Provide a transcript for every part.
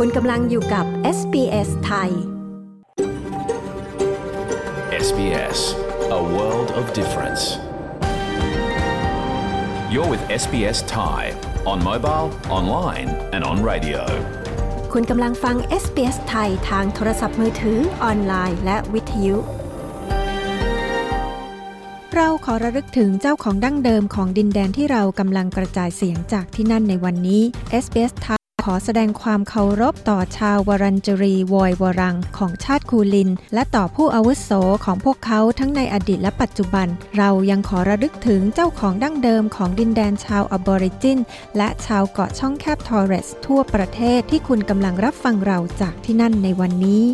คุณกำลังอยู่กับ SBS ไทย SBS A world of difference You're with SBS Thai on mobile, online and on radio คุณกำลังฟัง SBS ไทยทางโทรศัพท์มือถือออนไลน์และวิทยุ เราขอระลึกถึงเจ้าของดั้งเดิมของดินแดนที่เรากำลังกระจายเสียงจากที่นั่นในวันนี้ SBS ไทย ขอแสดงความเคารพต่อชาววรัญจรีวอยวรังของชาติคูลิน และต่อผู้อาวุโสของพวกเขาทั้งในอดีตและปัจจุบัน เรายังขอระลึกถึงเจ้าของดั้งเดิมของดินแดนชาวอบอริจิน และชาวเกาะช่องแคบทอร์เรสทั่วประเทศที่คุณกำลังรับฟังเราจากที่นั่นในวันนี้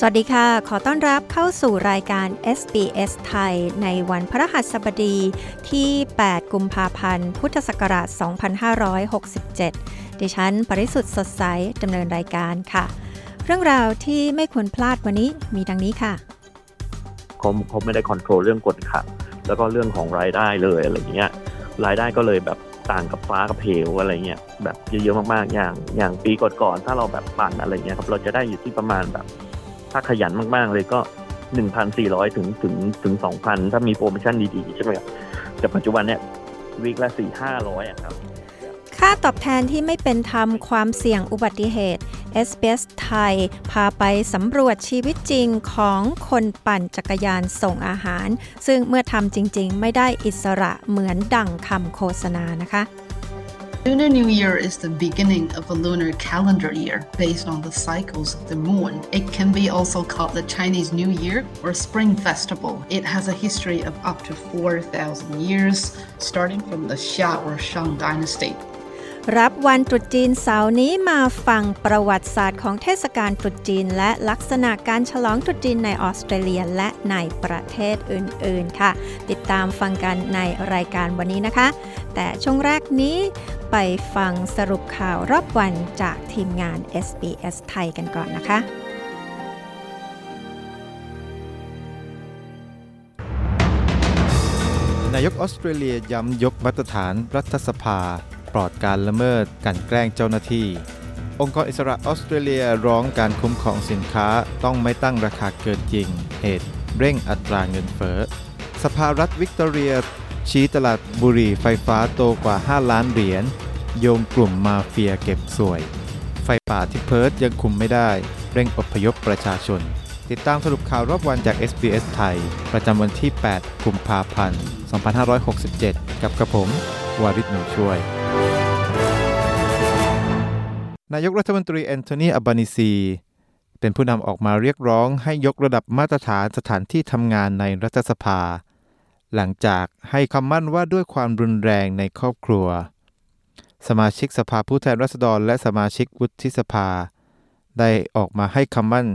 สวัสดีค่ะ ขอต้อนรับเข้าสู่รายการ SBS ไทย ในวันพระหัสบดีที่ 8 กุมภาพันธ์ พุทธศักราช 2567 ดิฉัน ปริสุทธ์สดใส ดำเนินรายการค่ะ เรื่องราวที่ไม่ควรพลาดวันนี้มีดังนี้ค่ะเขาเขาไม่ได้คอนโทรลเรื่องกฎขับแล้วก็เรื่องของรายได้เลยอะไรเงี้ย รายได้ก็เลยแบบต่างกับฟ้ากับเพวอะไรเงี้ย แบบเยอะๆมากๆ อย่างอย่างปีก่อนๆ ถ้าเราแบบปั่นอะไรเงี้ยครับ เราจะได้อยู่ที่ประมาณแบบ ถ้าขยันมากๆเลยก็ 1,400 ถึงถึงถึง 2,000 ถ้ามีโปรโมชั่นดีๆ ใช่ไหมครับ แต่ปัจจุบันเนี่ยวีคละ 4-500อะครับ ค่าตอบแทนที่ไม่เป็นธรรมความเสี่ยงอุบัติเหตุ SBS ไทย พาไปสำรวจชีวิตจริงของคนปั่นจักรยานส่งอาหาร ซึ่งเมื่อทำจริง ๆ ไม่ได้อิสระเหมือนดั่งคำโฆษณานะคะ Lunar New Year is the beginning of a lunar calendar year based on the cycles of the moon. It can be also called the Chinese New Year or Spring Festival. It has a history of up to 4,000 years, starting from the Xia or Shang dynasty. รับวันตรุษจีนเสาร์นี้มาฟังประวัติศาสตร์ของเทศกาลตรุษจีน และลักษณะการฉลองตรุษจีนในออสเตรเลียและในประเทศอื่นๆค่ะ ติดตามฟังกันในรายการวันนี้นะคะ แต่ช่วงแรกนี้ไปฟังสรุปข่าวรอบวันจากทีมงาน SBS ไทยกันก่อนนะคะนายกออสเตรเลียย้ำยกมาตรฐานรัฐสภา ลดการละเมิดกลั่นแกล้งเจ้าหน้าที่ องค์กรอิสระออสเตรเลียร้องการคุ้มครองสินค้าต้องไม่ตั้งราคาเกินจริง เหตุเร่งอัตราเงินเฟ้อสภารัฐวิกตอเรีย ชี้ตลาดบุหรี่ไฟฟ้าโตกว่า 5 ล้านเหรียญโยงกลุ่มมาเฟียเก็บส่วย ไฟป่าที่เพิร์ธยังคุมไม่ได้ เร่งอพยพประชาชน ติดตามสรุปข่าวรอบวันจาก SBS ไทย ประจำวันที่ 8 กุมภาพันธ์ 2567 กับกระผม วาริศหนูช่วย นายกรัฐมนตรีแอนโทนีอัลบานีซีเป็นผู้นำออกมาเรียกร้องให้ยกระดับมาตรฐานสถานที่ทำงานในรัฐสภา หลังจากให้คำมั่นว่าด้วยความรุนแรงในครอบครัว สมาชิกสภาผู้แทนราษฎรและสมาชิกวุฒิสภา ได้ออกมาให้คำมั่น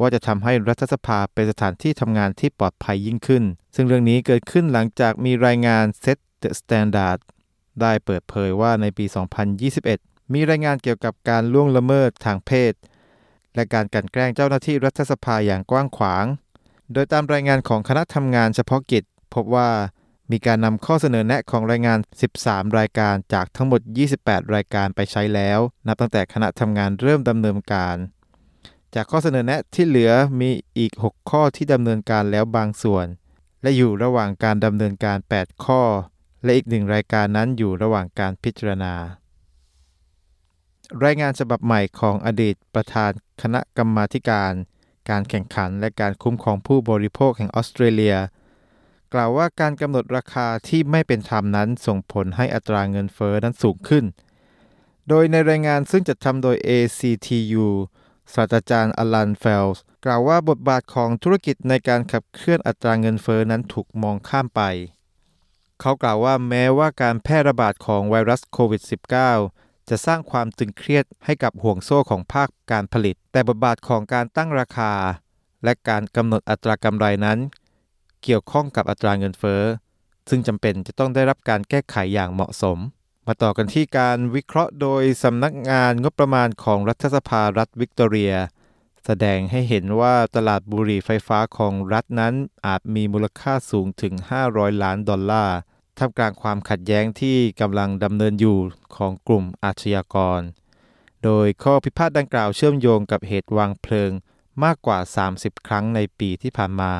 ว่าจะทำให้รัฐสภาเป็นสถานที่ทำงานที่ปลอดภัยยิ่งขึ้น ซึ่งเรื่องนี้เกิดขึ้นหลังจากมีรายงาน Set the Standard ได้เปิดเผยว่าในปี 2021 มีรายงานเกี่ยวกับการล่วงละเมิดทางเพศ และการกลั่นแกล้งเจ้าหน้าที่รัฐสภาอย่างกว้างขวาง โดยตามรายงานของคณะทำงานเฉพาะกิจ พบว่ามีการนำข้อเสนอแนะของรายงาน 13 รายการจากทั้งหมด 28 รายการไปใช้แล้ว นับตั้งแต่คณะทำงานเริ่มดำเนินการ จากข้อเสนอแนะที่เหลือมีอีก 6 ข้อที่ดำเนินการแล้วบางส่วน และอยู่ระหว่างการดำเนินการ 8 ข้อ และอีกหนึ่งรายการนั้นอยู่ระหว่างการพิจารณา รายงานฉบับใหม่ของอดีตประธานคณะกรรมาการ การแข่งขันและการคุ้มครองผู้บริโภคแห่งออสเตรเลีย กล่าวว่าการกำหนดราคาที่ไม่เป็นธรรมนั้นส่งผลให้อัตราเงินเฟอ้อนั้นสูงขึ้น โดยในรายงานซึ่งจัดทำโดย ACTU ศาสตราจารย์อลันเฟลส์กล่าวว่าบทบาทของธุรกิจในการขับเคลื่อนอัตราเงินเฟอ้อนั้นถูกมองข้ามไป เขากล่าวว่าแม้ว่าการแพร่ระบาดของไวรัสโควิด -19 จะสร้างความตึงเครียดให้กับห่วงโซ่ของภาคการผลิต แต่บทบาทของการตั้งราคา และการกำหนดอัตรากำไรนั้น เกี่ยวข้องกับอัตราเงินเฟ้อ ซึ่งจำเป็นจะต้องได้รับการแก้ไขอย่างเหมาะสม มาต่อกันที่การวิเคราะห์โดยสำนักงานงบประมาณของรัฐสภารัฐวิกตอเรีย แสดงให้เห็นว่าตลาดบุหรี่ไฟฟ้าของรัฐนั้นอาจมีมูลค่าสูงถึง 500 ล้านดอลลาร์ ท่ามกลางความขัดแย้งที่กำลังดำเนินอยู่ของกลุ่มอาชญากร โดยข้อพิพาทดังกล่าวเชื่อมโยงกับเหตุวางเพลิงมากกว่า 30 ครั้งในปีที่ผ่านมา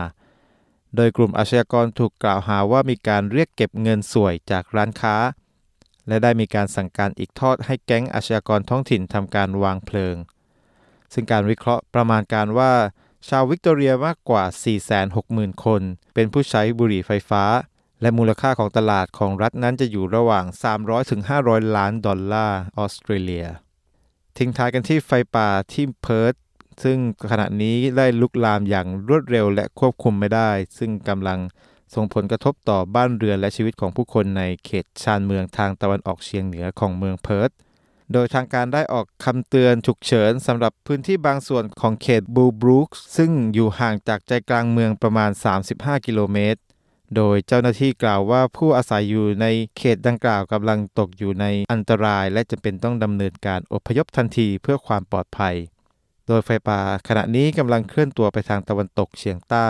โดยกลุ่มอาชญากรถูกกล่าวหาว่ามีการเรียกเก็บเงินส่วยจากร้านค้า และได้มีการสั่งการอีกทอดให้แก๊งอาชญากรท้องถิ่นทำการวางเพลิง ซึ่งการวิเคราะห์ประมาณการว่า ชาววิกตอเรียมากกว่า 460,000 คน เป็นผู้ใช้บุหรี่ไฟฟ้า และมูลค่าของตลาดของรัฐนั้นจะอยู่ระหว่าง 300-500 ล้านดอลลาร์ออสเตรเลีย ทิ้งท้ายกันที่ไฟป่าที่เพิร์ธซึ่งขณะนี้ได้ลุกลามอย่างรวดเร็วและควบคุมไม่ได้ ซึ่งกำลังส่งผลกระทบต่อบ้านเรือนและชีวิตของผู้คนในเขตชานเมืองทางตะวันออกเฉียงเหนือของเมืองเพิร์ธโดยทางการได้ออกคำเตือนฉุกเฉินสำหรับพื้นที่บางส่วนของเขตบูบรูคซึ่งอยู่ห่างจากใจกลางเมืองประมาณ 35 กิโลเมตร โดยเจ้าหน้าที่กล่าวว่าผู้อาศัยอยู่ในเขตดังกล่าวกำลังตกอยู่ในอันตราย และจะเป็นต้องดำเนินการอพยพทันทีเพื่อความปลอดภัย โดยไฟป่าขณะนี้กำลังเคลื่อนตัวไปทางตะวันตกเฉียงใต้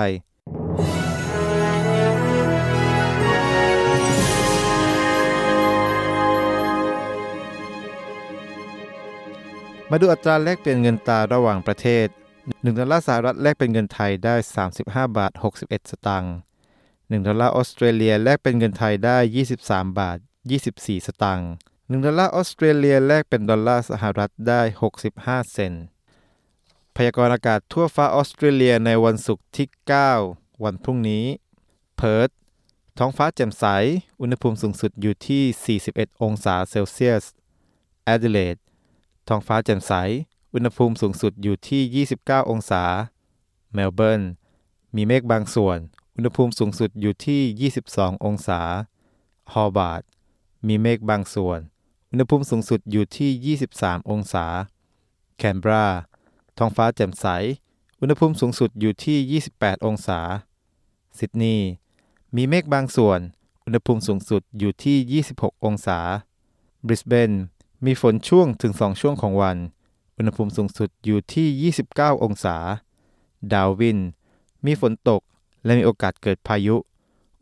มาดูอัตราแลกเปลี่ยนเงินตราระหว่างประเทศ 1 ดอลลาร์สหรัฐแลกเป็นเงินไทยได้ 35 บาท 61 สตางค์ 1ดอลลาร์ออสเตรเลียแลกเป็นเงินไทยได้ 23 บาท 24 สตางค์1ดอลลาร์ออสเตรเลียแลกเป็นดอลลาร์สหรัฐได้ 65 เซนต์พยากรณ์อากาศทั่วฟ้าออสเตรเลียในวันศุกร์ที่ 9 วันพรุ่งนี้ เพิร์ธท้องฟ้าแจ่มใส อุณหภูมิสูงสุดอยู่ที่ 41 องศาเซลเซียสแอดิเลดท้องฟ้าแจ่มใส อุณหภูมิสูงสุดอยู่ที่ 29 องศา เมลเบิร์น มีเมฆบางส่วน อุณหภูมิสูงสุดอยู่ที่ 22 องศา ฮอบาร์ด มีเมฆบางส่วน อุณหภูมิสูงสุดอยู่ที่ 23 องศา แคนเบรา ท้องฟ้าแจ่มใส อุณหภูมิสูงสุดอยู่ที่ 28 องศา ซิดนีย์ มีเมฆบางส่วน อุณหภูมิสูงสุดอยู่ที่ 26 องศา บริสเบน มีฝนช่วงถึง 2 ช่วงของวัน อุณหภูมิสูงสุดอยู่ที่ 29 องศา ดาวิน มีฝนตก และมีโอกาสเกิดพายุ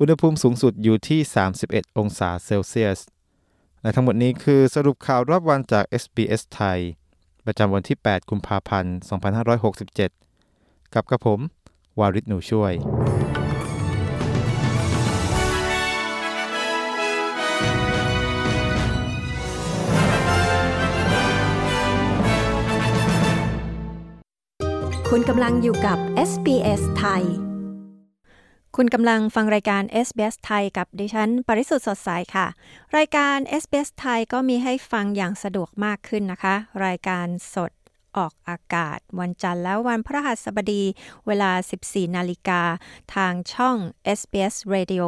อุณหภูมิสูงสุดอยู่ที่ 31 องศาเซลเซียส และทั้งหมดนี้คือสรุปข่าวรอบวันจาก SBS ไทย ประจำวันที่ 8 กุมภาพันธ์ 2567 กับกระผม วาริศหนูช่วยคุณกำลังอยู่กับ SBS ไทย คุณกำลังฟังรายการ SBS ไทยกับดิฉัน ปริสุทธ์สดใสค่ะ รายการ SBS ไทยก็มีให้ฟังอย่างสะดวกมากขึ้นนะคะ รายการสด ออกอากาศ วันจันทร์และวันพฤหัสบดีเวลา 14 นาฬิกา ทางช่อง SBS Radio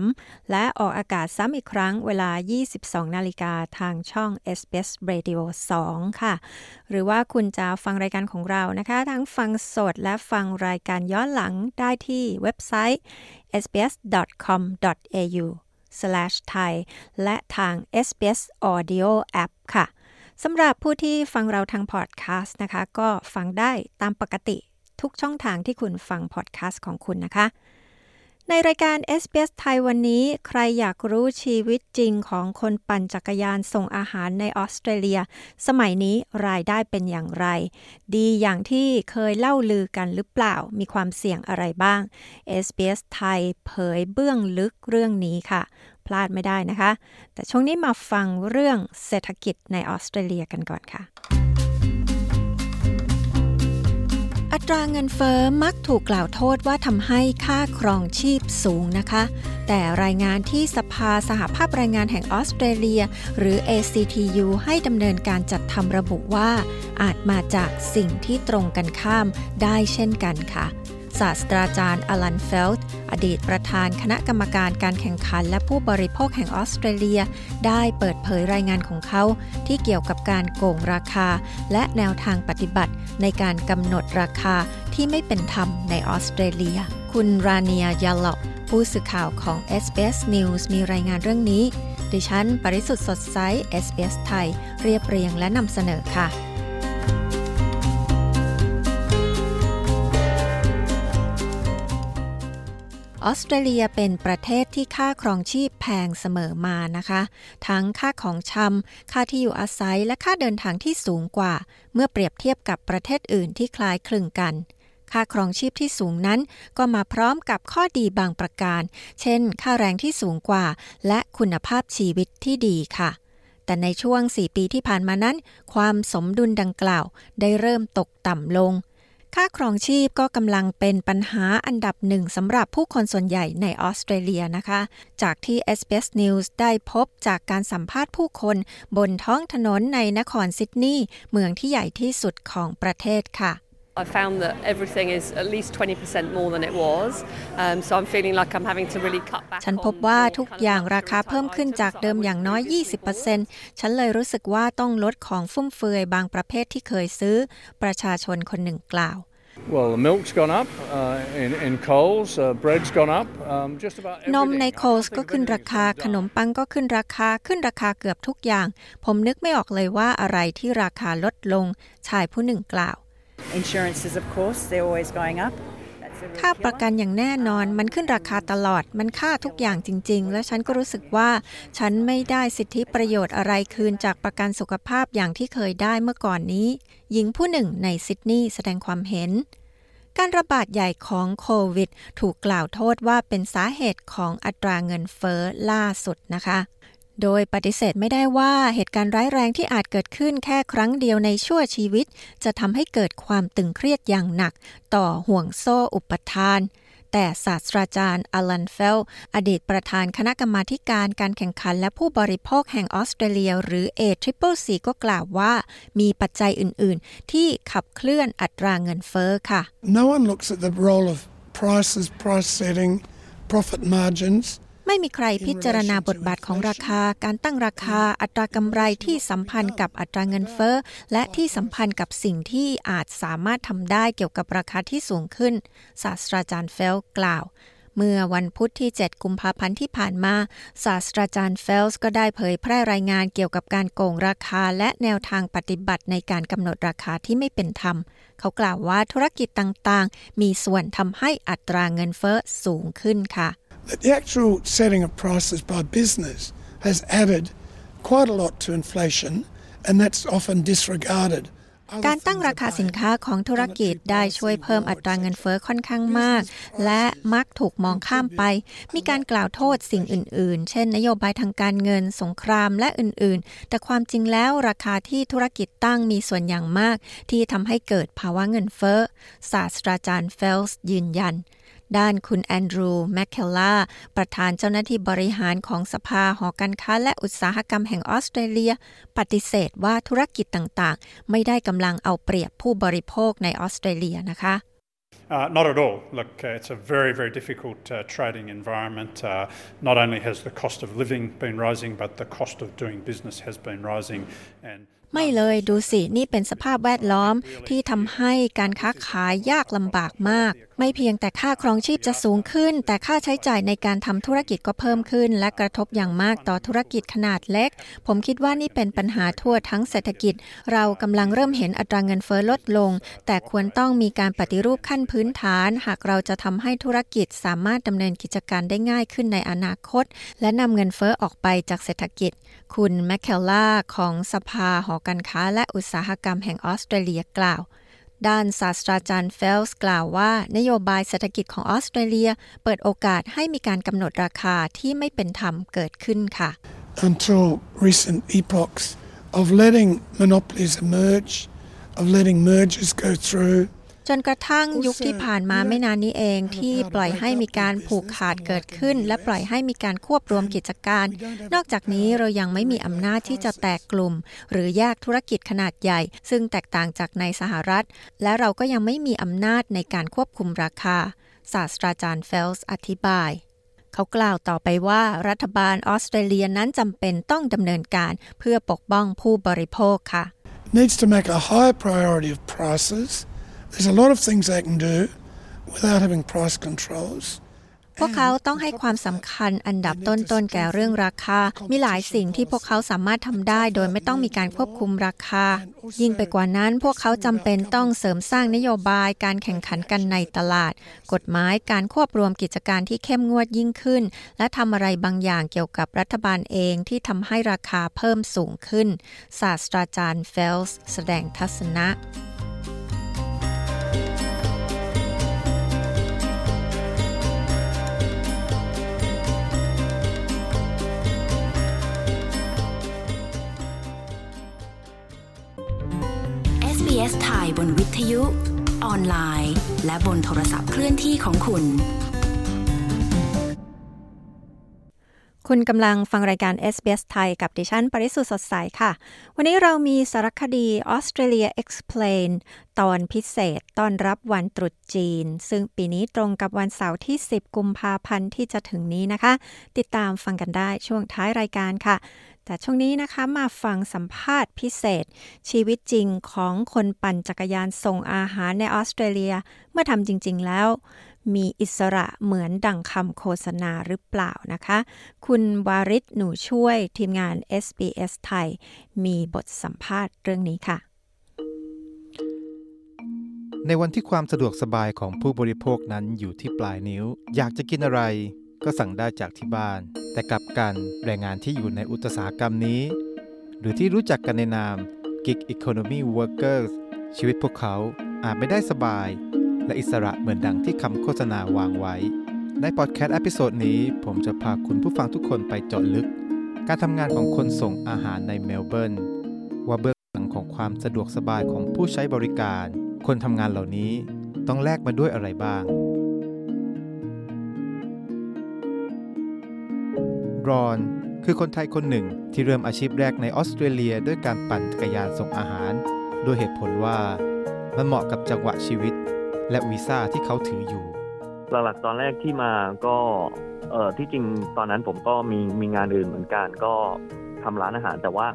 3 และออกอากาศซ้ำอีกครั้งเวลา 22 นาฬิกาทางช่อง SBS Radio 2 ค่ะ หรือว่าคุณจะฟังรายการของเรานะคะ ทั้งฟังสดและฟังรายการย้อนหลังได้ที่เว็บไซต์ sbs.com.au/thai และทาง SBS Audio App ค่ะ สำหรับผู้ที่ฟังเราทางพอดแคสต์นะคะ ก็ฟังได้ตามปกติทุกช่องทางที่คุณฟังพอดแคสต์ของคุณนะคะ ในรายการ SBS ไทยวันนี้ ใครอยากรู้ชีวิตจริงของคนปั่นจักรยานส่งอาหารในออสเตรเลีย สมัยนี้รายได้เป็นอย่างไร ดีอย่างที่เคยเล่าลือกันหรือเปล่า มีความเสี่ยงอะไรบ้าง SBS ไทยเผยเบื้องลึกเรื่องนี้ค่ะ พลาดไม่ได้นะคะ แต่ช่วงนี้มาฟังเรื่องเศรษฐกิจในออสเตรเลียกันก่อนค่ะ อัตราเงินเฟอ้อมักถูกกล่าวโทษว่าทำให้ค่าครองชีพสูงนะคะ แต่รายงานที่สภาสหภาพแรงงานแห่งออสเตรเลีย หรือ ACTU ให้ดำเนินการจัดทำระบุว่า อาจมาจากสิ่งที่ตรงกันข้ามได้เช่นกันค่ะ ศาสตราจารย์อลันเฟลด์อดีตประธานคณะกรรมการการแข่งขันและผู้บริโภคแห่งออสเตรเลีย ได้เปิดเผยรายงานของเขา ที่เกี่ยวกับการโกงราคา และแนวทางปฏิบัติในการกำหนดราคาที่ไม่เป็นธรรมในออสเตรเลีย คุณราเนียยาลอบผู้สื่อข่าวของ SBS News มีรายงานเรื่องนี้ ดิฉัน ปริสุทธ์สดใส SBS ไทย เรียบเรียงและนำเสนอค่ะ ออสเตรเลียเป็นประเทศที่ค่าครองชีพแพงเสมอมานะคะ ทั้งค่าของชำค่าที่อยู่อาศัยและค่าเดินทางที่สูงกว่า เมื่อเปรียบเทียบกับประเทศอื่นที่คล้ายคลึงกัน ค่าครองชีพที่สูงนั้น ก็มาพร้อมกับข้อดีบางประการ เช่น ค่าแรงที่สูงกว่า และคุณภาพชีวิตที่ดีค่ะแต่ในช่วง 4 ปีที่ผ่านมานั้น ความสมดุลดังกล่าว ได้เริ่มตกต่ำลง ค่าครองชีพก็กำลังเป็นปัญหาอันดับหนึ่งสำหรับผู้คนส่วนใหญ่ในออสเตรเลียนะคะ จากที่ SBS News ได้พบจากการสัมภาษณ์ผู้คนบนท้องถนนในนครซิดนีย์เมืองที่ใหญ่ที่สุดของประเทศค่ะ I found that everything is at least 20% more than it was. Um, so I'm feeling like I'm having to really cut back. ฉันพบว่าทุกอย่างราคาเพิ่มขึ้นจากเดิมอย่างน้อย 20%ฉันเลยรู้สึกว่าต้องลดของฟุ่มเฟือยบางประเภทที่เคยซื้อ ประชาชนคนหนึ่งกล่าว Well, the milk's gone up uh, in, in Coles, uh, bread's gone up. Um, just about นมในโคลส์ก็ขึ้นราคา ขนมปังก็ขึ้นราคา ขึ้นราคาเกือบทุกอย่าง ผมนึกไม่ออกเลยว่าอะไรที่ราคาลดลง ชายผู้หนึ่งกล่าว Insurances, of course, they're always going up. ค่าประกันอย่างแน่นอนมันขึ้นราคาตลอด มันค่าทุกอย่างจริง ๆ และฉันก็รู้สึกว่า ฉันไม่ได้สิทธิประโยชน์อะไรคืนจากประกันสุขภาพอย่างที่เคยได้เมื่อก่อนนี้ หญิงผู้หนึ่งในซิดนีย์แสดงความเห็น การระบาดใหญ่ของโควิด ถูกกล่าวโทษว่าเป็นสาเหตุของอัตราเงินเฟ้อล่าสุดนะคะ โดยปฏิเสธไม่ได้ว่าเหตุการณ์ร้ายแรงที่อาจเกิดขึ้นแค่ครั้งเดียวในชั่วชีวิต จะทำให้เกิดความตึงเครียดอย่างหนัก ต่อห่วงโซ่อุปทาน แต่ศาสตราจารย์อลันเฟล อดีตประธานคณะกรรมาการการแข่งขันและผู้บริโภคแห่งออสเตรเลีย หรือ a t r i p l c ก็กล่าวว่ามีปัจจัยอื่น ๆ ที่ขับเคลื่อนอัตราเงินเฟ้อค่ะ No one looks at the role of prices, price setting, profit margins, ไม่มีใครพิจารณาบทบาทของราคา การตั้งราคา อัตรากำไรที่สัมพันธ์กับอัตราเงินเฟ้อ และที่สัมพันธ์กับสิ่งที่อาจสามารถทำได้เกี่ยวกับราคาที่สูงขึ้น ศาสตราจารย์เฟลกล่าว เมื่อวันพุธที่ 7 กุมภาพันธ์ที่ผ่านมา ศาสตราจารย์เฟลส์ก็ได้เผยแพร่รายงานเกี่ยวกับการโกงราคา และแนวทางปฏิบัติในการกำหนดราคาที่ไม่เป็นธรรม เขากล่าวว่าธุรกิจต่างๆ มีส่วนทำให้อัตราเงินเฟ้อสูงขึ้นค่ะ that the actual setting of prices by business has added quite a lot to inflation, and that's often disregarded. การตั้งราคาสินค้าของธุรกิจได้ช่วยเพิ่มอัตราเงินเฟอ้อค่อนข้างมาก และมักถูกมองข้ามไป มีการกล่าวโทษสิ่งอื่น ๆ เช่น นโยบายทางการเงินสงครามและอื่น ๆ แต่ความจริงแล้วราคาที่ธุรกิจตั้งมีส่วนอย่างมาก ที่ทำให้เกิดภาวะเงินเฟ้อศาสตราจารย์เฟลส์ยืนยัน ด้านคุณแอนดรู แมคเคลล่า ประธานเจ้าหน้าที่บริหารของสภาหอการค้าและอุตสาหกรรมแห่งออสเตรเลีย ปฏิเสธว่าธุรกิจต่างๆ ไม่ได้กำลังเอาเปรียบผู้บริโภคในออสเตรเลียนะคะ Uh, not at all. Look, uh, it's a very, very difficult uh, trading environment. Uh, not only has the cost of living been rising, but the cost of doing business has been rising. And ไม่เลยดูสิ นี่เป็นสภาพแวดล้อมที่ทำให้การค้าขายยากลำบากมาก ไม่เพียงแต่ค่าครองชีพจะสูงขึ้น แต่ค่าใช้จ่ายในการทำธุรกิจก็เพิ่มขึ้น และกระทบอย่างมากต่อธุรกิจขนาดเล็ก ผมคิดว่านี่เป็นปัญหาทั่วทั้งเศรษฐกิจ เรากำลังเริ่มเห็นอัตราเงินเฟ้อลดลง แต่ควรต้องมีการปฏิรูปขั้นพื้นฐาน หากเราจะทำให้ธุรกิจสามารถดำเนินกิจการได้ง่ายขึ้นในอนาคต และนำเงินเฟ้อออกไปจากเศรษฐกิจ คุณแมคเคลล่าของสภาหอการค้าและอุตสาหกรรมแห่งออสเตรเลียกล่าว ด้านศาสตราจารย์เฟลส์กล่าวว่า นโยบายเศรษฐกิจของออสเตรเลีย เปิดโอกาสให้มีการกำหนดราคาที่ไม่เป็นธรรมเกิดขึ้นค่ะ Until recent epochs of letting monopolies emerge, of letting mergers go through, จนกระทั่งยุคที่ผ่านมาไม่นานนี้เองที่ปล่อยให้มีการผูกขาดเกิดขึ้น และปล่อยให้มีการควบรวมกิจการ นอกจากนี้เรายังไม่มีอำนาจที่จะแตกกลุ่ม หรือแยกธุรกิจขนาดใหญ่ ซึ่งแตกต่างจากในสหรัฐ และเราก็ยังไม่มีอำนาจในการควบคุมราคา ศาสตราจารย์เฟลส์อธิบายเขากล่าวต่อไปว่ารัฐบาลออสเตรเลียนั้นจำเป็นต้องดำเนินการเพื่อปกป้องผู้บริโภคค่ะ needs to make a higher priority of prices There's a lot of things they can do without having price controls. พวกเขาต้องให้ความสำคัญอันดับต้นๆแก่เรื่องราคา มีหลายสิ่งที่พวกเขาสามารถทำได้ โดยไม่ต้องมีการควบคุมราคา ยิ่งไปกว่านั้นพวกเขาจำเป็นต้องเสริมสร้างนโยบายการแข่งขันกันในตลาด กฎหมายการควบรวมกิจการที่เข้มงวดยิ่งขึ้น และทำอะไรบางอย่างเกี่ยวกับรัฐบาลเองที่ทำให้ราคาเพิ่มสูงขึ้น ศาสตราจารย์เฟลส์แสดงทัศนะ SBS ไทยบนวิทยุ ออนไลน์ และบนโทรศัพท์เคลื่อนที่ของคุณ คุณกำลังฟังรายการ SBS ไทยกับดิฉัน ปริสุทธ์สดใสค่ะ วันนี้เรามีสารคดี Australia Explain ตอนพิเศษต้อนรับวันตรุษจีน ซึ่งปีนี้ตรงกับวันเสาร์ที่ 10 กุมภาพันธ์ที่จะถึงนี้นะคะ ติดตามฟังกันได้ช่วงท้ายรายการค่ะ แต่ช่วงนี้นะคะมาฟังสัมภาษณ์พิเศษ ชีวิตจริงของคนปั่นจักรยานส่งอาหารในออสเตรเลีย เมื่อทำจริง ๆ แล้ว มีอิสระเหมือนดังคำโฆษณาหรือเปล่านะคะ คุณวาริศหนูช่วยทีมงาน SBS ไทย มีบทสัมภาษณ์เรื่องนี้ค่ะ ในวันที่ความสะดวกสบายของผู้บริโภคนั้นอยู่ที่ปลายนิ้ว อยากจะกินอะไร ก็สั่งได้จากที่บ้าน แต่กลับกันแรงงานที่อยู่ในอุตสาหกรรมนี้ หรือที่รู้จักกันในนาม Gig Economy Workers ชีวิตพวกเขาอาจไม่ได้สบาย และอิสระเหมือนดังที่คำโฆษณาวางไว้ ในพอดแคสต์ episode นี้ ผมจะพาคุณผู้ฟังทุกคนไปเจาะลึก การทำงานของคนส่งอาหารในเมลเบิร์นว่าเบื้องหลังของความสะดวกสบายของผู้ใช้บริการ คนทำงานเหล่านี้ต้องแลกมาด้วยอะไรบ้าง รอน คือคนไทยคนหนึ่งที่เริ่มอาชีพแรกในออสเตรเลียด้วยการปั่นจักรยานส่งอาหารโดยเหตุผลว่ามันเหมาะกับจังหวะชีวิต และวีซ่าที่เขาถืออยู่ หลักๆตอนแรกที่มาก็เออที่จริงตอนนั้นผมก็มีมีงานอื่นเหมือนกันก็ทำร้านอาหาร แต่ว่า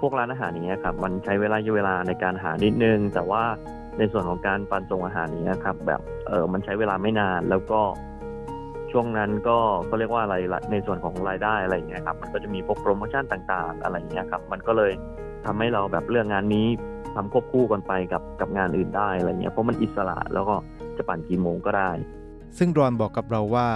พวกร้านอาหารอย่างเงี้ครับมันใช้เวลาเวลาในการหานิดนึง แต่ว่าในส่วนของการปั่นส่งอาหารนี้ครับแบบเออมันใช้เวลาไม่นานแล้วก็ ช่วงนั้นก็ก็เรียกว่าอะไรในส่วนของรายได้อะไรอย่างเงี้ยครับมันก็จะมีพวกโปรโมชั่นต่างๆ อะไรอย่างเงี้ยครับมันก็เลยทำให้เราแบบเรื่องงานนี้ทำควบคู่กันไปกับกับงานอื่นได้อะไรเงี้ยเพราะมันอิสระแล้วก็จะปั่นกี่โมงก็ได้ ซึ่งรอนบอกกับเราว่า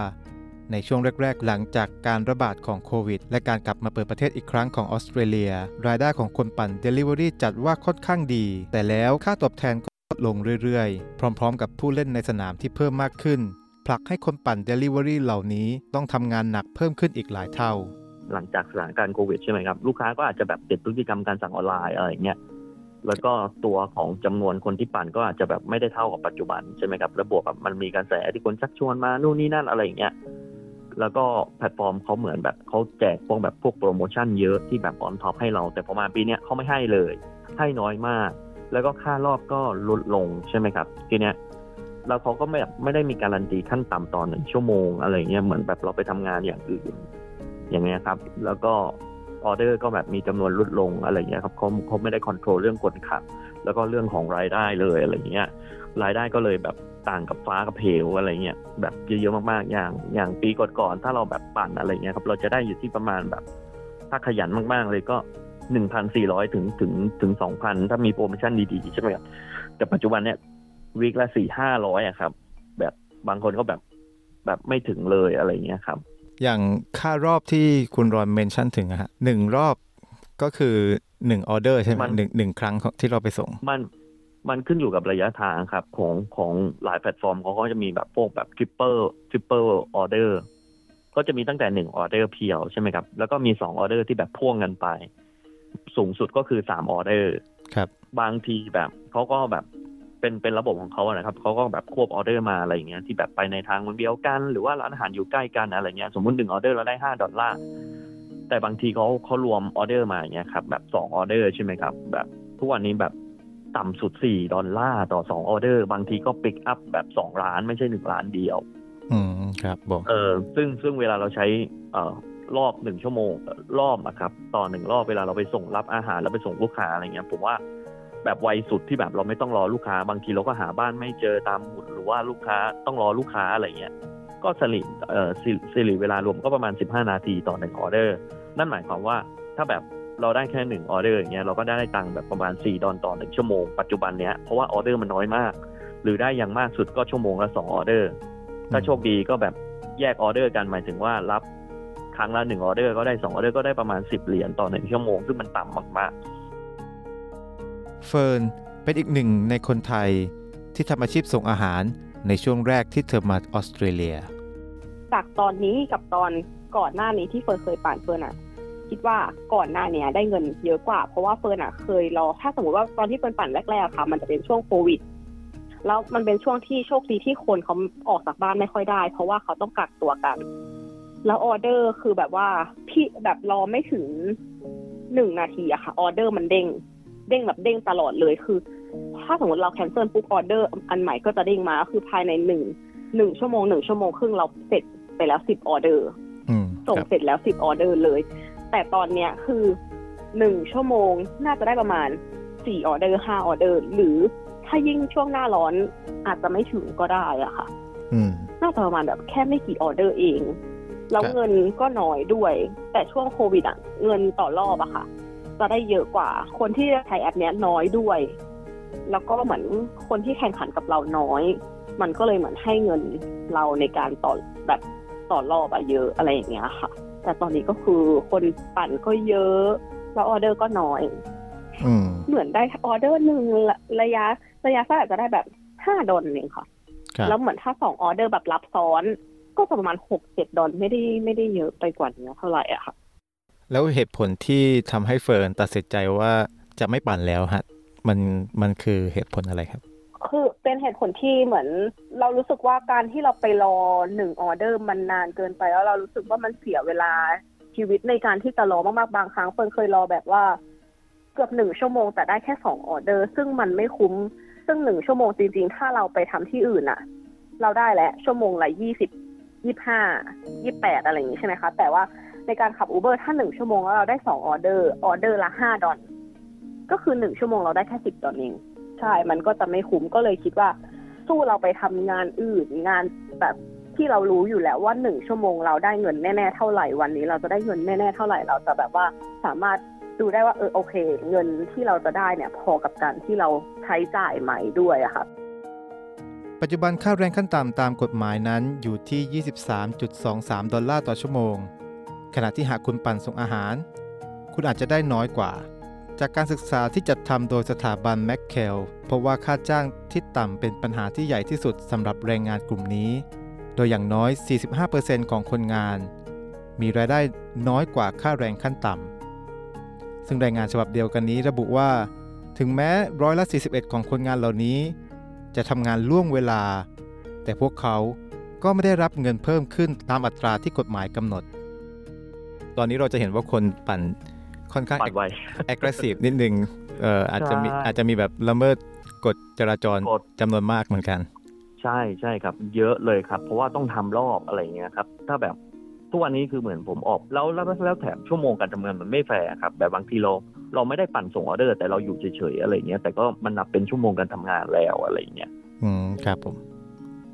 ในช่วงแรก ๆ หลังจากการระบาดของโควิด และการกลับมาเปิดประเทศอีกครั้งของออสเตรเลีย รายได้ของคนปั่น Delivery จัดว่าค่อนข้างดี แต่แล้วค่าตอบแทนก็ลดลงเรื่อยๆ พร้อม ๆ กับผู้เล่นในสนามที่เพิ่มมากขึ้น ผลักให้คนปั่น Delivery เหล่านี้ต้องทำงานหนักเพิ่มขึ้นอีกหลายเท่า หลังจากสถานการณ์โควิดใช่ไหมครับ ลูกค้าก็อาจจะแบบเปลี่ยนพฤติกรรมการสั่งออนไลน์อะไรเงี้ยแล้วก็ตัวของจำนวนคนที่ปั่นก็อาจจะแบบไม่ได้เท่ากับปัจจุบันใช่ไหมครับแล้วบวกกับมันมีการแสที่คนชักชวนมานู่นนี่นั่นอะไรอย่างเงี้ยแล้วก็แพลตฟอร์มเขาเหมือนแบบเขาแจกพวกแบบพวกโปรโมชั่นเยอะที่แบบ on top ให้เรา แต่พอมาปีเนี้ยเขาไม่ให้เลย ให้น้อยมาก แล้วก็ค่ารอบก็ลดลงใช่ไหมครับ ทีเนี้ย แล้วเขาก็ไม่ไม่ได้มีการันตีขั้นต่ำตอนหนึ่งชั่วโมงอะไรเงี้ยเหมือนแบบเราไปทำงานอย่างอื่นอย่างเงี้ยครับ แล้วก็ออเดอร์ก็แบบมีจำนวนลดลงอะไรเงี้ยครับเขาเขาไม่ได้ control เรื่องกฎขับ แล้วก็เรื่องของรายได้เลยอะไรเงี้ยรายได้ก็เลยแบบต่างกับฟ้ากับเพวอะไรเงี้ยแบบเยอะๆมากๆอย่างอย่างปีก่อนๆถ้าเราแบบปั่นอะไรเงี้ยครับเราจะได้อยู่ที่ประมาณแบบ ถ้าขยันมากๆเลยก็หนึ่งพันสี่ร้อยถึงถึงถึงสองพันถ้ามีโปรโมชั่นดีๆใช่ไหมครับแต่ปัจจุบันเนี้ย วีคละสี่ห้าร้อยอะครับ แบบบางคนก็แบบแบบไม่ถึงเลยอะไรเงี้ยครับ อย่างค่ารอบที่คุณรอนเมนชั่นถึงอะฮะหนึ่งรอบก็คือหนึ่งออเดอร์ใช่ไหมหนึ่งหนึ่งครั้งที่เราไปส่ง มันมันขึ้นอยู่กับระยะทางครับ ของของหลายแพลตฟอร์มเขาก็จะมีแบบพวกแบบ triple triple ออเดอร์ก็จะมีตั้งแต่หนึ่งออเดอร์ pure ใช่ไหมครับ แล้วก็มีสองออเดอร์ที่แบบพ่วงกันไป สูงสุดก็คือสามออเดอร์ครับ บางทีแบบเขาก็แบบ เป็นเป็นระบบของเขาอะนะครับเขาก็แบบควบออเดอร์มาอะไรอย่างเงี้ยที่แบบไปในทางมันเดียวกัน หรือว่าร้านอาหารอยู่ใกล้กันอะไรเงี้ยสมมติหนึ่งออเดอร์เราได้ห้าดอลลาร์แต่บางทีเขาเขารวมออเดอร์มาอย่างเงี้ยครับแบบสองออเดอร์ใช่ไหมครับ แบบทุกวันนี้แบบต่ำสุดสี่ดอลลาร์ต่อสองออเดอร์ บางทีก็ pick up แบบสองร้านไม่ใช่หนึ่งร้านเดียว อืมครับผมเออซึ่งซึ่งเวลาเราใช้เอ่อรอบหนึ่งชั่วโมงรอบอะครับ ต่อหนึ่งรอบเวลาเราไปส่งรับอาหารแล้วไปส่งลูกค้าอะไรเงี้ยผมว่า แบบไวสุดที่แบบเราไม่ต้องรอลูกค้า บางทีเราก็หาบ้านไม่เจอตามหมุดหรือว่าลูกค้าต้องรอลูกค้าอะไรเงี้ยก็สลิเอ่อสิสิริเวลารวมก็ประมาณ 15 นาทีต่อหนึ่งออเดอร์ นั่นหมายความว่าถ้าแบบเราได้แค่หนึ่งออเดอร์อย่างเงี้ยเราก็ได้ตังค์แบบประมาณ 4 ดอลต่อหนึ่งชั่วโมงปัจจุบันเนี้ยเพราะว่าออเดอร์มันน้อยมาก หรือได้อย่างมากสุดก็ชั่วโมงละ2ออเดอร์ ถ้าโชคดีก็แบบแยกออเดอร์กันหมายถึงว่ารับครั้งละหนึ่งออเดอร์ก็ได้2ออเดอร์ก็ได้ประมาณ 10 เหรียญต่อหนึ่งชั่วโมงซึ่งมันต่ำมาก เฟิร์นเป็นอีกหนึ่งในคนไทยที่ทำอาชีพส่งอาหารในช่วงแรกที่เธอมาออสเตรเลีย จากตอนนี้กับตอนก่อนหน้านี้ที่เฟิร์นเคยปั่นเฟิร์นอะคิดว่าก่อนหน้าเนี้ยได้เงินเยอะกว่า เพราะว่าเฟิร์นอะเคยรอถ้าสมมติว่าตอนที่เฟิร์นปั่นแรกๆค่ะ มันจะเป็นช่วงโควิดแล้วมันเป็นช่วงที่โชคดีที่คนเขาออกจากบ้านไม่ค่อยได้ เพราะว่าเขาต้องกักตัวกัน แล้วออเดอร์คือแบบว่าพี่แบบรอไม่ถึงหนึ่งนาทีอะค่ะ ออเดอร์มันเด้ง เด้งแบบเด้งตลอดเลยคือ ถ้าสมมติเรา cancel ปุ๊บออเดอร์อันใหม่ก็จะเด้งมาคือภายในหนึ่งหนึ่งชั่วโมงหนึ่งชั่วโมงครึ่งเราเสร็จไปแล้วสิบออเดอร์อืมส่งครับเสร็จแล้วสิบออเดอร์เลย แต่ตอนเนี้ยคือหนึ่งชั่วโมงน่าจะได้ประมาณสี่ออเดอร์ห้าออเดอร์ หรือถ้ายิ่งช่วงหน้าร้อนอาจจะไม่ถึงก็ได้อะค่ะอืมน่าจะประมาณแบบแค่ไม่กี่ออเดอร์เอง แล้วครับเงินก็น้อยด้วย แต่ช่วงโควิดอะเงินต่อรอบอะค่ะ จะได้เยอะกว่า คนที่ใช้แอปเนี้ยน้อยด้วย แล้วก็เหมือนคนที่แข่งขันกับเราน้อย มันก็เลยเหมือนให้เงินเราในการต่อแบบต่อรอบอะเยอะอะไรอย่างเงี้ยค่ะ แต่ตอนนี้ก็คือคนปั่นก็เยอะ แล้วออเดอร์ก็น้อยอืมเหมือนได้ออเดอร์หนึ่งระระยะ ระยะสั้นอาจจะได้แบบห้าดอลเองค่ะครับแล้วเหมือนถ้าสองออเดอร์แบบรับซ้อน ก็จะประมาณหกเจ็ดดอลไม่ได้ไม่ได้เยอะไปกว่านี้เท่าไหร่อะค่ะ แล้วเหตุผลที่ทำให้เฟิร์นตัดสินใจว่าจะไม่ปั่นแล้วฮะมันมันคือเหตุผลอะไรครับ คือเป็นเหตุผลที่เหมือนเรารู้สึกว่าการที่เราไปรอหนึ่งออเดอร์มันนานเกินไปแล้วเรารู้สึกว่ามันเสียเวลาชีวิตในการที่จะรอมากๆบางครั้งเฟิร์นเคยรอแบบว่าเกือบหนึ่งชั่วโมงแต่ได้แค่สองออเดอร์ ซึ่งมันไม่คุ้ม ซึ่งหนึ่งชั่วโมงจริงๆ ถ้าเราไปทำที่อื่นอะเราได้แหละชั่วโมงละยี่สิบยี่ห้ายี่แปดอะไรอย่างนี้ใช่ไหมคะ แต่ว่า ในการขับ Uber ถ้าหนึ่งชั่วโมงแล้วเราได้สองออเดอร์ออเดอร์ละห้าดอลก็คือหนึ่งชั่วโมงเราได้แค่สิบดอลเองใช่ มันก็จะไม่คุ้มก็เลยคิดว่า สู้เราไปทำงานอื่นงานแบบที่เรารู้อยู่แล้วว่าหนึ่งชั่วโมงเราได้เงินแน่ๆเท่าไหร่วันนี้ เราจะได้เงินแน่ๆเท่าไหร่เราจะแบบว่าสามารถดูได้ว่าเออโอเค เงินที่เราจะได้เนี่ยพอกับการที่เราใช้จ่ายไหมด้วยอะค่ะปัจจุบันค่าแรงขั้นต่ำตามกฎหมายนั้นอยู่ที่ 23.23 ดอลลาร์ต่อชั่วโมง ขณะที่หากคุณปั่นส่งอาหาร คุณอาจจะได้น้อยกว่า จากการศึกษาที่จัดทำโดยสถาบันแมคเคลพบว่าค่าจ้างที่ต่ำเป็นปัญหาที่ใหญ่ที่สุดสำหรับแรงงานกลุ่มนี้ โดยอย่างน้อย 45%ของคนงาน มีรายได้น้อยกว่าค่าแรงขั้นต่ำซึ่งรายงานฉบับเดียวกันนี้ระบุว่า ถึงแม้ร้อยละ 41 ของคนงานเหล่านี้ จะทำงานล่วงเวลา แต่พวกเขาก็ไม่ได้รับเงินเพิ่มขึ้นตามอัตราที่กฎหมายกำหนด ตอนนี้เราจะเห็นว่าคนปั่นค่อนข้างปั่นไว aggressive นิดนึงเอ่ออาจจะมีใช่อาจจะมีแบบละเมิดกฎจราจรกฎจำนวนมากเหมือนกัน ใช่ใช่ครับ เยอะเลยครับ เพราะว่าต้องทำรอบอะไรเงี้ยครับ ถ้าแบบทุกวันนี้คือเหมือนผมออกแล้วแล้วแล้วแถมชั่วโมงการทำงานมันไม่แฟร์ครับ แบบบางทีเราเราไม่ได้ปั่นส่งออเดอร์ แต่เราอยู่เฉยๆอะไรเงี้ยแต่ก็มันนับเป็นชั่วโมงการทำงานแล้วอะไรเงี้ยอืมครับผม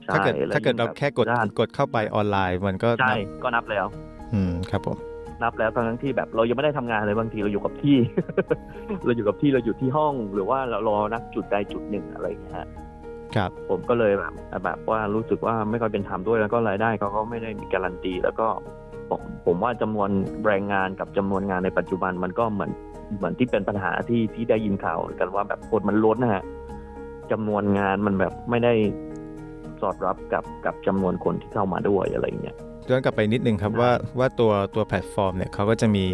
ใช่ถ้าเกิดแล้วถ้าเกิดเรายิ่งบบแค่กดด้านกดเข้าไปออนไลน์มันก็ใช่นับก็นับแล้ว อืมครับผม นับแล้วทั้งที่แบบเรายังไม่ได้ทำงานเลยบางทีเราอยู่กับที่ เราอยู่กับที่เราอยู่ที่ห้อง หรือว่าเรารอนักจุดใดจุดหนึ่งอะไรอย่างเงี้ยฮะครับ ผมก็เลยแบบแบบว่ารู้สึกว่าไม่ค่อยเป็นธรรมด้วยแล้วก็รายได้เขาก็ไม่ได้มีการันตี แล้วก็ผมผมว่าจำนวนแรงงานกับจำนวนงานในปัจจุบันมันก็เหมือนเหมือนที่เป็นปัญหาที่ที่ได้ยินข่าวกันว่าแบบคนมันล้นนะฮะจำนวนงานมันแบบไม่ได้สอดรับกับกับจำนวนคนที่เข้ามาด้วยอะไรอย่างเงี้ย ย้อนกลับไปนิดนึงครับว่าว่าตัวตัวแพลตฟอร์มเนี่ยเขาก็จะมี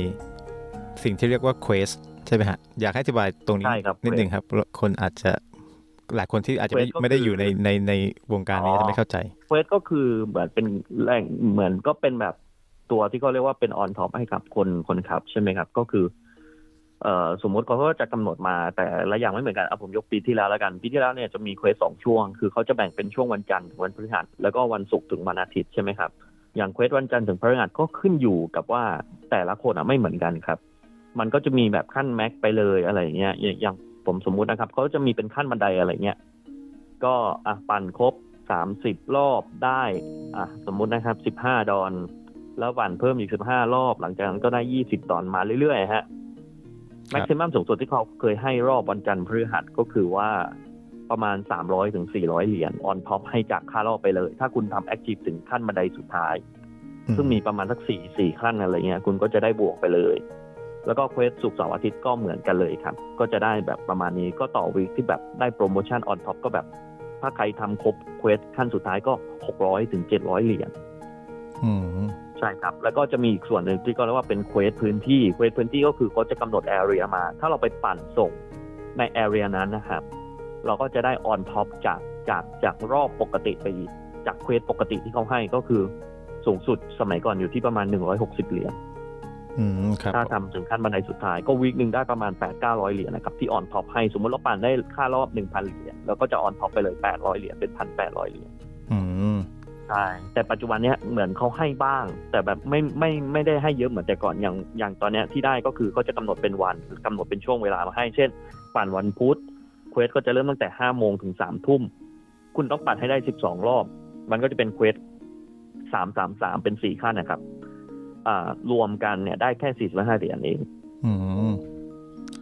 สิ่งที่เรียกว่า Quest ใช่ไหมฮะ อยากให้อธิบายตรงนี้ใช่ครับนิดนึงครับ คนอาจจะหลายคนที่อาจจะไม่ Quest ก็ไม่ได้คืออยู่ในในในวงการนี้อ๋อจะไม่เข้าใจ quest ก็คือเหมือนเป็นแรงเหมือนก็เป็นแบบตัวที่เขาเรียกว่าเป็น on top ให้กับคนคนขับ ใช่ไหมครับ ก็คือ เอ่อสมมติเขาก็จะกำหนดมาแต่ละอย่างไม่เหมือนกันเอาผมยกปีที่แล้วแล้วกัน ปีที่แล้วเนี่ยจะมี quest สองช่วง คือเขาจะแบ่งเป็นช่วงวันจันทร์ถึงวันพฤหัสแล้วก็วันศุกร์ถึงวันอาทิตย์ใช่ไหมครับ อย่าง quest วันจันทร์ถึงพฤหัสก็ขึ้นอยู่กับว่าแต่ละคนอะไม่เหมือนกันครับ มันก็จะมีแบบขั้น max ไปเลยอะไรอย่างเงี้ยอย่างอย่างผมสมมุตินะครับเขาจะมีเป็นขั้นบันไดอะไรเงี้ยก็อะปั่นครบสามสิบรอบได้อะสมมุตินะครับสิบห้าดอล แล้วปั่นเพิ่มอีกสิบห้ารอบ หลังจากนั้นก็ได้ยี่สิบดอลมาเรื่อยๆฮะ maximum สูงสุดที่เขาเคยให้รอบวันจันทร์พฤหัสก็คือว่า ประมาณสามร้อยถึงสี่ร้อยเหรียญ on top ให้จากค่ารอบไปเลย ถ้าคุณทำ active ถึงขั้นบันไดสุดท้าย ซึ่งมีประมาณสักสี่สี่ขั้นอะไรเงี้ยคุณก็จะได้บวกไปเลย แล้วก็ quest ศุกร์เสาร์อาทิตย์ก็เหมือนกันเลยครับ ก็จะได้แบบประมาณนี้ก็ต่อ week ที่แบบได้โปรโมชั่น on top ก็แบบ ถ้าใครทำครบ quest ขั้นสุดท้ายก็หกร้อยถึงเจ็ดร้อยเหรียญอืมใช่ครับ แล้วก็จะมีอีกส่วนหนึ่งที่ก็เรียกว่าเป็น quest พื้นที่ quest พื้นที่ก็คือเขาจะกำหนด area มา ถ้าเราไปปั่นส่งใน area นั้นนะครับ เราก็จะได้ on top จากจากจากรอบปกติไปอีกจาก quest ปกติที่เขาให้ก็คือสูงสุดสมัยก่อนอยู่ที่ประมาณ 160 เหรียญอืมครับถ้าทำถึงขั้นบันไดสุดท้ายก็ week หนึ่งได้ประมาณ 8 9 0 0 เหรียญนะครับ ที่ on top ให้สมมติเราปั่นได้ค่ารอบ 1,000 เหรียญแล้วก็จะ on top ไปเลย 800 เหรียญเป็น 1,800 เหรียญอืมใช่แต่ปัจจุบันเนี้ยเหมือนเขาให้บ้าง แต่แบบไม่ไม่ไม่ได้ให้เยอะเหมือนแต่ก่อนอย่างอย่างตอนเนี้ยที่ได้ก็คือเขาจะกำหนดเป็นวันกำหนดเป็นช่วงเวลามาให้ เช่น ปั่นวันพุธ quest ก็จะเริ่มตั้งแต่ห้าโมงถึงสามทุ่ม คุณต้องปั่นให้ได้สิบสองรอบ มันก็จะเป็น quest สามสามสามเป็นสี่ขั้นนะครับ อ่ารวมกันเนี่ยได้แค่สี่สิบห้าเหรียญเอง อืม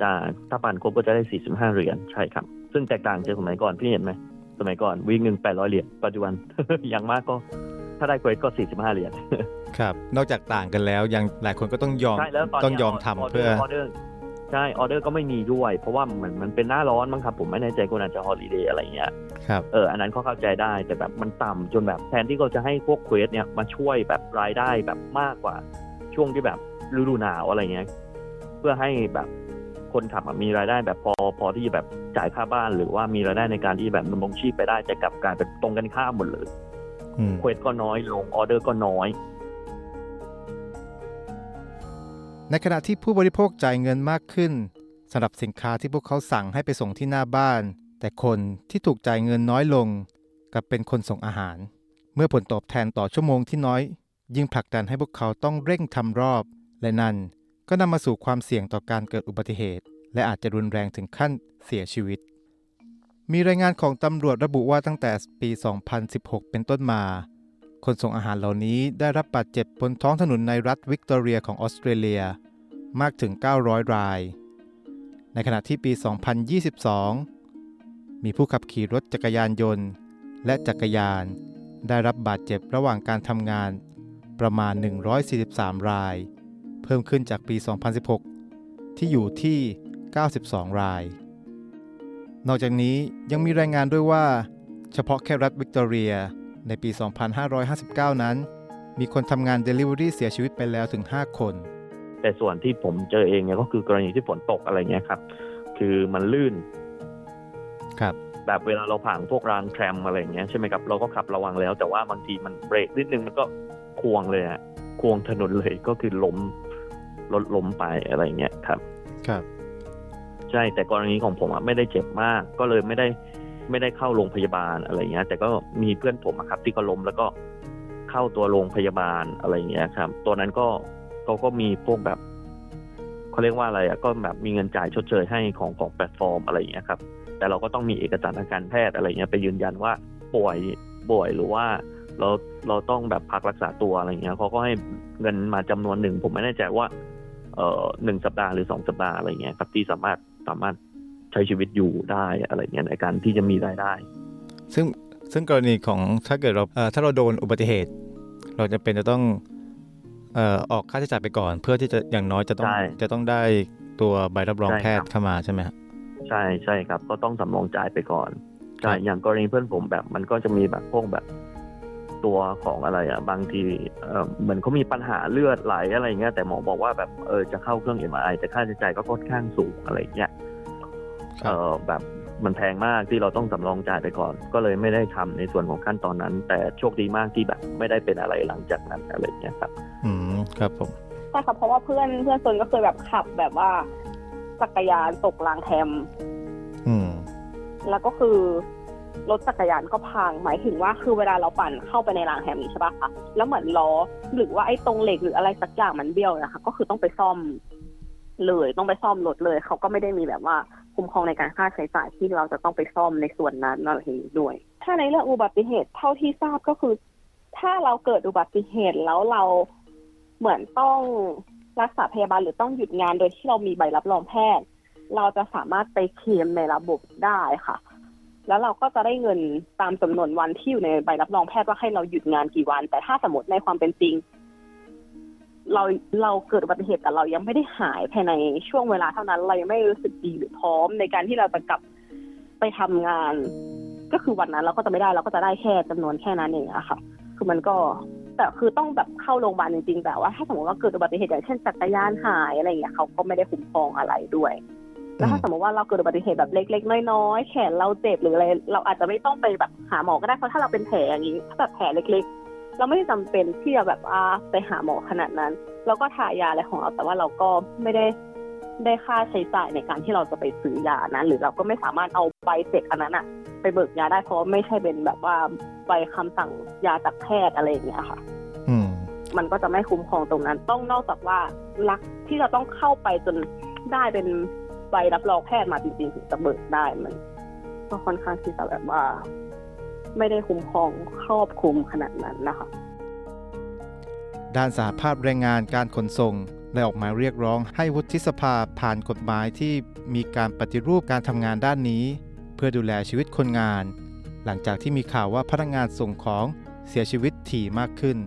อ่าถ้าปั่นครบก็จะได้สี่สิบห้าเหรียญใช่ครับ ซึ่งแตกต่างจากสมัยก่อนพี่เห็นไหมสมัยก่อน week หนึ่งแปดร้อยเหรียญปัจจุบันอย่างมากก็ถ้าได้ quest ก็สี่สิบห้าเหรียญครับ นอกจากต่างกันแล้วยังหลายคนก็ต้องยอมใช่แล้วตอนต้องนี้ยอมทำเพื่อออเดอร์ ใช่ออเดอร์ก็ไม่มีด้วย เพราะว่าเหมือนมันเป็นหน้าร้อนมั้งครับผมไม่แน่ใจคุณอาจจะ holiday อะไรเงี้ยครับเอออันนั้นก็เข้าใจได้แต่แบบมันต่ำจนแบบแทนที่เขาจะให้พวก quest เนี่ยมาช่วยแบบรายได้แบบมากกว่า ช่วงที่แบบฤดูหนาวอะไรเงี้ยเพื่อให้แบบคนขับอะมีรายได้แบบพอพอที่จะแบบจ่ายค่าบ้านหรือว่ามีรายได้ในการที่แบบดำรงชีพไปได้จะกลับกลายเป็นตรงกันข้ามหมดเลยอืม quest ก็น้อยลงออเดอร์ก็น้อย ในขณะที่ผู้บริโภคจ่ายเงินมากขึ้นสำหรับสินค้าที่พวกเขาสั่งให้ไปส่งที่หน้าบ้าน แต่คนที่ถูกจ่ายเงินน้อยลงกลับเป็นคนส่งอาหาร เมื่อผลตอบแทนต่อชั่วโมงที่น้อย ยิ่งผลักดันให้พวกเขาต้องเร่งทำรอบ และนั่นก็นำมาสู่ความเสี่ยงต่อการเกิดอุบัติเหตุ และอาจจะรุนแรงถึงขั้นเสียชีวิต มีรายงานของตำรวจระบุว่าตั้งแต่ปี 2016 เป็นต้นมา คนส่งอาหารเหล่านี้ได้รับบาดเจ็บบนท้องถนนในรัฐวิกตอเรียของออสเตรเลียมากถึง 900 ราย ในขณะที่ปี 2022 มีผู้ขับขี่รถจักรยานยนต์ และจักรยาน ได้รับบาดเจ็บระหว่างการทำงานประมาณ 143 ราย เพิ่มขึ้นจากปี 2016 ที่อยู่ที่ 92 ราย นอกจากนี้ยังมีรายงานด้วยว่า เฉพาะแค่รัฐวิกตอเรีย ในปี 2559 นั้น มีคนทำงาน Delivery เสียชีวิตไปแล้วถึง 5 คน แต่ส่วนที่ผมเจอเองเนี่ยก็คือกรณีที่ฝนตกอะไรเงี้ยครับ คือมันลื่น ครับ แบบเวลาเราผ่านพวกรางแทรมอะไรเงี้ยใช่ไหมครับเราก็ขับระวังแล้ว แต่ว่าบางทีมันเบรกนิดนึงมันก็ควงเลยฮะควงถนนเลยก็คือล้มรถล้มไปอะไรเงี้ยครับ ครับ ใช่แต่กรณีของผมอะไม่ได้เจ็บมาก ก็เลยไม่ได้ ไม่ได้เข้าโรงพยาบาลอะไรเงี้ย แต่ก็มีเพื่อนผมอะครับ ที่เขาล้มแล้วก็เข้าตัวโรงพยาบาลอะไรเงี้ยครับ ตัวนั้นก็เขาก็มีพวกแบบเขาเรียกว่าอะไรอะก็แบบมีเงินจ่ายชดเชยให้ของของแพลตฟอร์มอะไรเงี้ยครับ แต่เราก็ต้องมีเอกสารทางการแพทย์อะไรเงี้ยไปยืนยันว่าป่วยป่วยหรือว่าเราเราต้องแบบพักรักษาตัวอะไรเงี้ยเขาก็ให้เงินมาจำนวนหนึ่ง ผมไม่แน่ใจว่า เอ่อหนึ่งสัปดาห์หรือสองสัปดาห์อะไรเงี้ยครับที่สามารถสามารถ ช้ชีวิตอยู่ได้อะไรเงี้ยในการที่จะมีรายได้ ซึ่งซึ่งกรณีของถ้าเกิดเราเอ่อถ้าเราโดนอุบัติเหตุ เราจะเป็นจะต้องเอ่อออกค่าใช้จ่ายไปก่อน เพื่อที่จะอย่างน้อยจะต้องใช่จะต้องได้ตัวใบรับรองใช่แพทครัย์บเข้ามาใช่ไหมครับใช่ใช่ครับ ก็ต้องสำรองจ่ายไปก่อนใช่อย่างกรณีเพื่อนผมแบบมันก็จะมีแบบพวกแบบตัวของอะไรอะบางทีเอ่อเหมือนเขามีปัญหาเลือดไหลอะไรเงี้ยแต่หมอบอกว่าแบบเออจะเข้าเครื่อง MRI แต่ค่าใช้จ่ายก็ค่อนข้างสูงอะไรเงี้ยครับเออ แบบมันแพงมากที่เราต้องสำรองจ่ายไปก่อน ก็เลยไม่ได้ทำในส่วนของขั้นตอนนั้น แต่โชคดีมากที่แบบไม่ได้เป็นอะไรหลังจากนั้นอะไรเงี้ยครับ อืมครับผมใช่ครับเพราะว่าเพื่อนเพื่อนซนก็เคยแบบขับแบบว่าจักรยานตกรางแทมอืมแล้วก็คือรถจักรยานก็พังหมายถึงว่าคือเวลาเราปั่นเข้าไปในรางแฮมนี้ใช่ปะคะแล้วเหมือนล้อหรือว่าไอ้ตรงเหล็กหรืออะไรสักอย่างมันเบี้ยวนะคะ ก็คือต้องไปซ่อมเลยต้องไปซ่อมรถเลย เขาก็ไม่ได้มีแบบว่า คุ้มครองในการค่าใช้จ่ายที่เราจะต้องไปซ่อมในส่วนนั้นอะไรองนี้ด้วย ถ้าในเรื่องอุบัติเหตุเท่าที่ทราบก็คือ ถ้าเราเกิดอุบัติเหตุแล้วเราเหมือนต้องรักษาพยาบาลหรือต้องหยุดงานโดยที่เรามีใบรับรองแพทย์ เราจะสามารถไปเคลมในระบบได้ค่ะ แล้วเราก็จะได้เงินตามจำนวนวันที่อยู่ในใบรับรองแพทย์ว่าให้เราหยุดงานกี่วัน แต่ถ้าสมมติในความเป็นจริง เราเราเกิดอุบัติเหตุแต่เรายังไม่ได้หายภายในช่วงเวลาเท่านั้น เรายังไม่รู้สึกดีหรือพร้อมในการที่เราจะกลับไปทำงาน ก็คือวันนั้นเราก็จะไม่ได้เราก็จะได้แค่จำนวนแค่นั้นเองอะค่ะ คือมันก็แต่คือต้องแบบเข้าโรงพยาบาลจริงๆแต่ว่าถ้าสมมติว่าเกิดอุบัติเหตุอย่างเช่นจักรยานหายอะไรอย่างเงี้ยเขาก็ไม่ได้คุ้มครองอะไรด้วยแล้วถ้าสมมติว่าเราเกิดอุบัติเหตุแบบเล็กๆน้อยๆแขนเราเจ็บหรืออะไรเราอาจจะไม่ต้องไปแบบหาหมอก็ได้เพราะถ้าเราเป็นแผลอย่างนี้ถ้าแบบแผลเล็กๆ เราไม่ได้จำเป็นที่จะแบบอ่าไปหาหมอขนาดนั้น เราก็ทายาอะไรของเราแต่ว่าเราก็ไม่ได้ได้ค่าใช้จ่ายในการที่เราจะไปซื้อยานั้น หรือเราก็ไม่สามารถเอาใบเสร็จอันนั้นอะไปเบิกยาได้เพราะไม่ใช่เป็นแบบว่าใบคำสั่งยาจากแพทย์อะไรอย่างเงี้ยค่ะ อืมมันก็จะไม่คุ้มครองตรงนั้น ต้องนอกจากว่ารักที่เราต้องเข้าไปจนได้เป็นใบรับรองแพทย์มาจริงๆถึงจะเบิกได้มัน ก็ค่อนข้างที่จะแบบว่า ไม่ได้คุ้มครองครอบคลุมขนาดนั้นนะคะด้านสาภาพแรงงานการขนส่งได้ออกมาเรียกร้องให้วุฒิสภาผ่านกฎหมายที่มีการปฏิรูปการทำงานด้านนี้ เพื่อดูแลชีวิตคนงาน หลังจากที่มีข่าวว่าพนักงานส่งของเสียชีวิตถี่มากขึ้น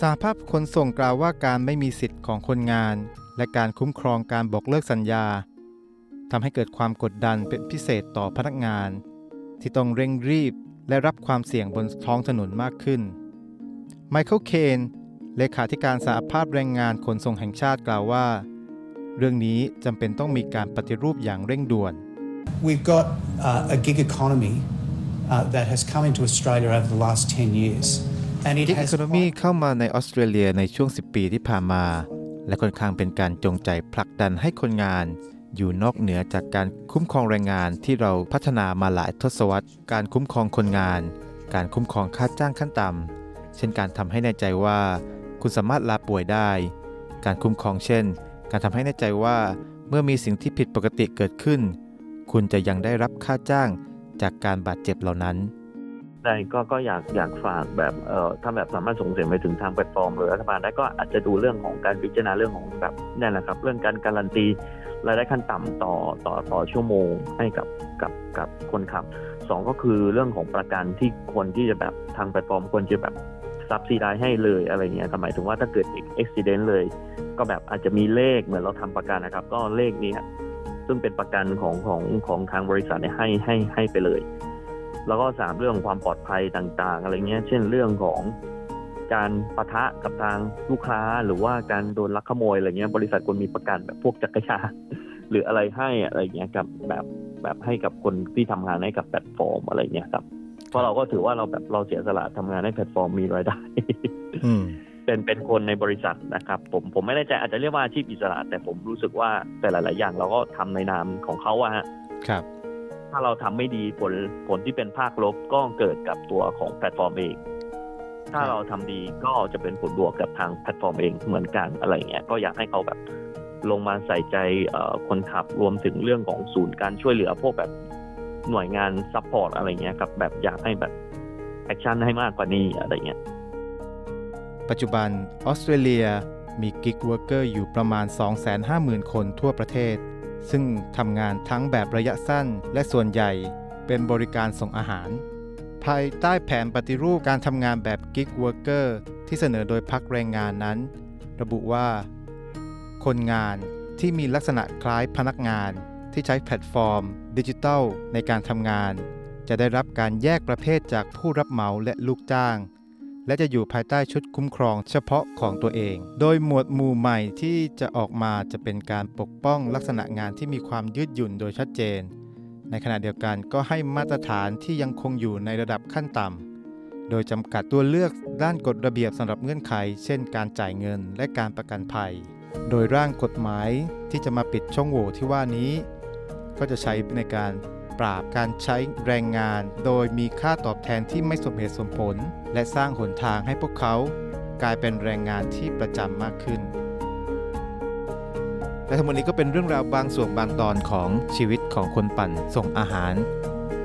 สาภาพขนส่งกล่าวว่าการไม่มีสิทธิ์ของคนงาน และการคุ้มครองการบอกเลิกสัญญาทำให้เกิดความกดดันเป็นพิเศษต่อพนักงาน ที่ต้องเร่งรีบ และรับความเสี่ยงบนท้องถนนมากขึ้น ไมเคิลเคน เลขาธิการสหภาพแรงงานขนส่งแห่งชาติกล่าวว่า เรื่องนี้จำเป็นต้องมีการปฏิรูปอย่างเร่งด่วน We've got uh, a gig economy uh, that has come into Australia over the last 10 years. And it กิก has อีโคโนมีเข้ามาในออสเตรเลียในช่วง 10 ปีที่ผ่านมา และค่อนข้างเป็นการจงใจผลักดันให้คนงาน อยู่นอกเหนือจากการคุ้มครองแรงงานที่เราพัฒนามาหลายทศวรรษ การคุ้มครองคนงาน การคุ้มครองค่าจ้างขั้นต่ำเช่นการทำให้แน่ใจว่า คุณสามารถลาป่วยได้ การคุ้มครองเช่น การทำให้แน่ใจว่า เมื่อมีสิ่งที่ผิดปกติเกิดขึ้น คุณจะยังได้รับค่าจ้างจากการบาดเจ็บเหล่านั้นได้ก็ก็อยากอยากฝากแบบเอ่อถ้าแบบสามารถส่งเสริมไปถึงทางแพลตฟอร์มหรือรัฐบาลได้ก็อาจจะดูเรื่องของการพิจารณาเรื่องของแบบนั่นแหละครับ เรื่องการการันตี รายได้ขั้นต่ำต่อต่อต่อชั่วโมงให้กับกับกับคนขับสองก็คือเรื่องของประกันที่ควรที่จะแบบทางแพลตฟอร์มควรจะแบบ subsidize ให้เลยอะไรเงี้ยหมายถึงว่าถ้าเกิดอุบัติเหตุเลย ก็แบบอาจจะมีเลขเหมือนเราทำประกันนะครับ ก็เลขนี้ซึ่งเป็นประกันของของของทางบริษัทให้ให้ให้ไปเลย แล้วก็สามเรื่องความปลอดภัยต่างๆ อะไรเงี้ย เช่นเรื่องของ การปะทะกับทางลูกค้าหรือว่าการโดนลักขโมยอะไรเงี้ยบริษัทควรมีประกันแบบพวกจักรยานหรืออะไรให้อะไรเงี้ยกับแบบแบบให้กับคนที่ทำงานให้กับแพลตฟอร์มอะไรเงี้ยครับเพราะเราก็ถือว่าเราแบบเราเสียสละทำงานให้แพลตฟอร์มมีรายได้อืมเป็นเป็นคนในบริษัทนะครับ ผมผมไม่แน่ใจอาจจะเรียกว่าอาชีพอิสระ แต่ผมรู้สึกว่าแต่หลาย ๆ อย่างเราก็ทำในนามของเขาอะฮะครับถ้าเราทำไม่ดีผลผลที่เป็นภาคลบก็เกิดกับตัวของแพลตฟอร์มเอง ถ้าเราทำดีก็จะเป็นผลบวกกับทางแพลตฟอร์มเองเหมือนกันอะไรเงี้ยก็อยากให้เขาแบบลงมาใส่ใจคนขับรวมถึงเรื่องของศูนย์การช่วยเหลือพวกแบบหน่วยงาน support อะไรเงี้ยครับแบบอยากให้แบบaction ให้มากกว่านี้อะไรเงี้ยปัจจุบันออสเตรเลียมี gig worker อยู่ประมาณ 250,000 คนทั่วประเทศ ซึ่งทำงานทั้งแบบระยะสั้นและส่วนใหญ่เป็นบริการส่งอาหาร ภายใต้แผนปฏิรูปการทำงานแบบ gig worker ที่เสนอโดยพรรคแรงงานนั้น ระบุว่า คนงานที่มีลักษณะคล้ายพนักงานที่ใช้แพลตฟอร์ม ดิจิทัลในการทำงาน จะได้รับการแยกประเภทจากผู้รับเหมาและลูกจ้าง และจะอยู่ภายใต้ชุดคุ้มครองเฉพาะของตัวเอง โดยหมวดหมู่ใหม่ที่จะออกมาจะเป็นการปกป้องลักษณะงานที่มีความยืดหยุ่นโดยชัดเจน ในขณะเดียวกันก็ให้มาตรฐานที่ยังคงอยู่ในระดับขั้นต่ำ โดยจำกัดตัวเลือกด้านกฎระเบียบสำหรับเงื่อนไข เช่น การจ่ายเงินและการประกันภัย โดยร่างกฎหมายที่จะมาปิดช่องโหว่ที่ว่านี้ ก็จะใช้ในการปราบการใช้แรงงาน โดยมีค่าตอบแทนที่ไม่สมเหตุสมผล และสร้างหนทางให้พวกเขา กลายเป็นแรงงานที่ประจำมากขึ้น และทั้งหมดนี้ก็เป็นเรื่องราวบางส่วนบางตอนของชีวิตของคนปั่นส่งอาหาร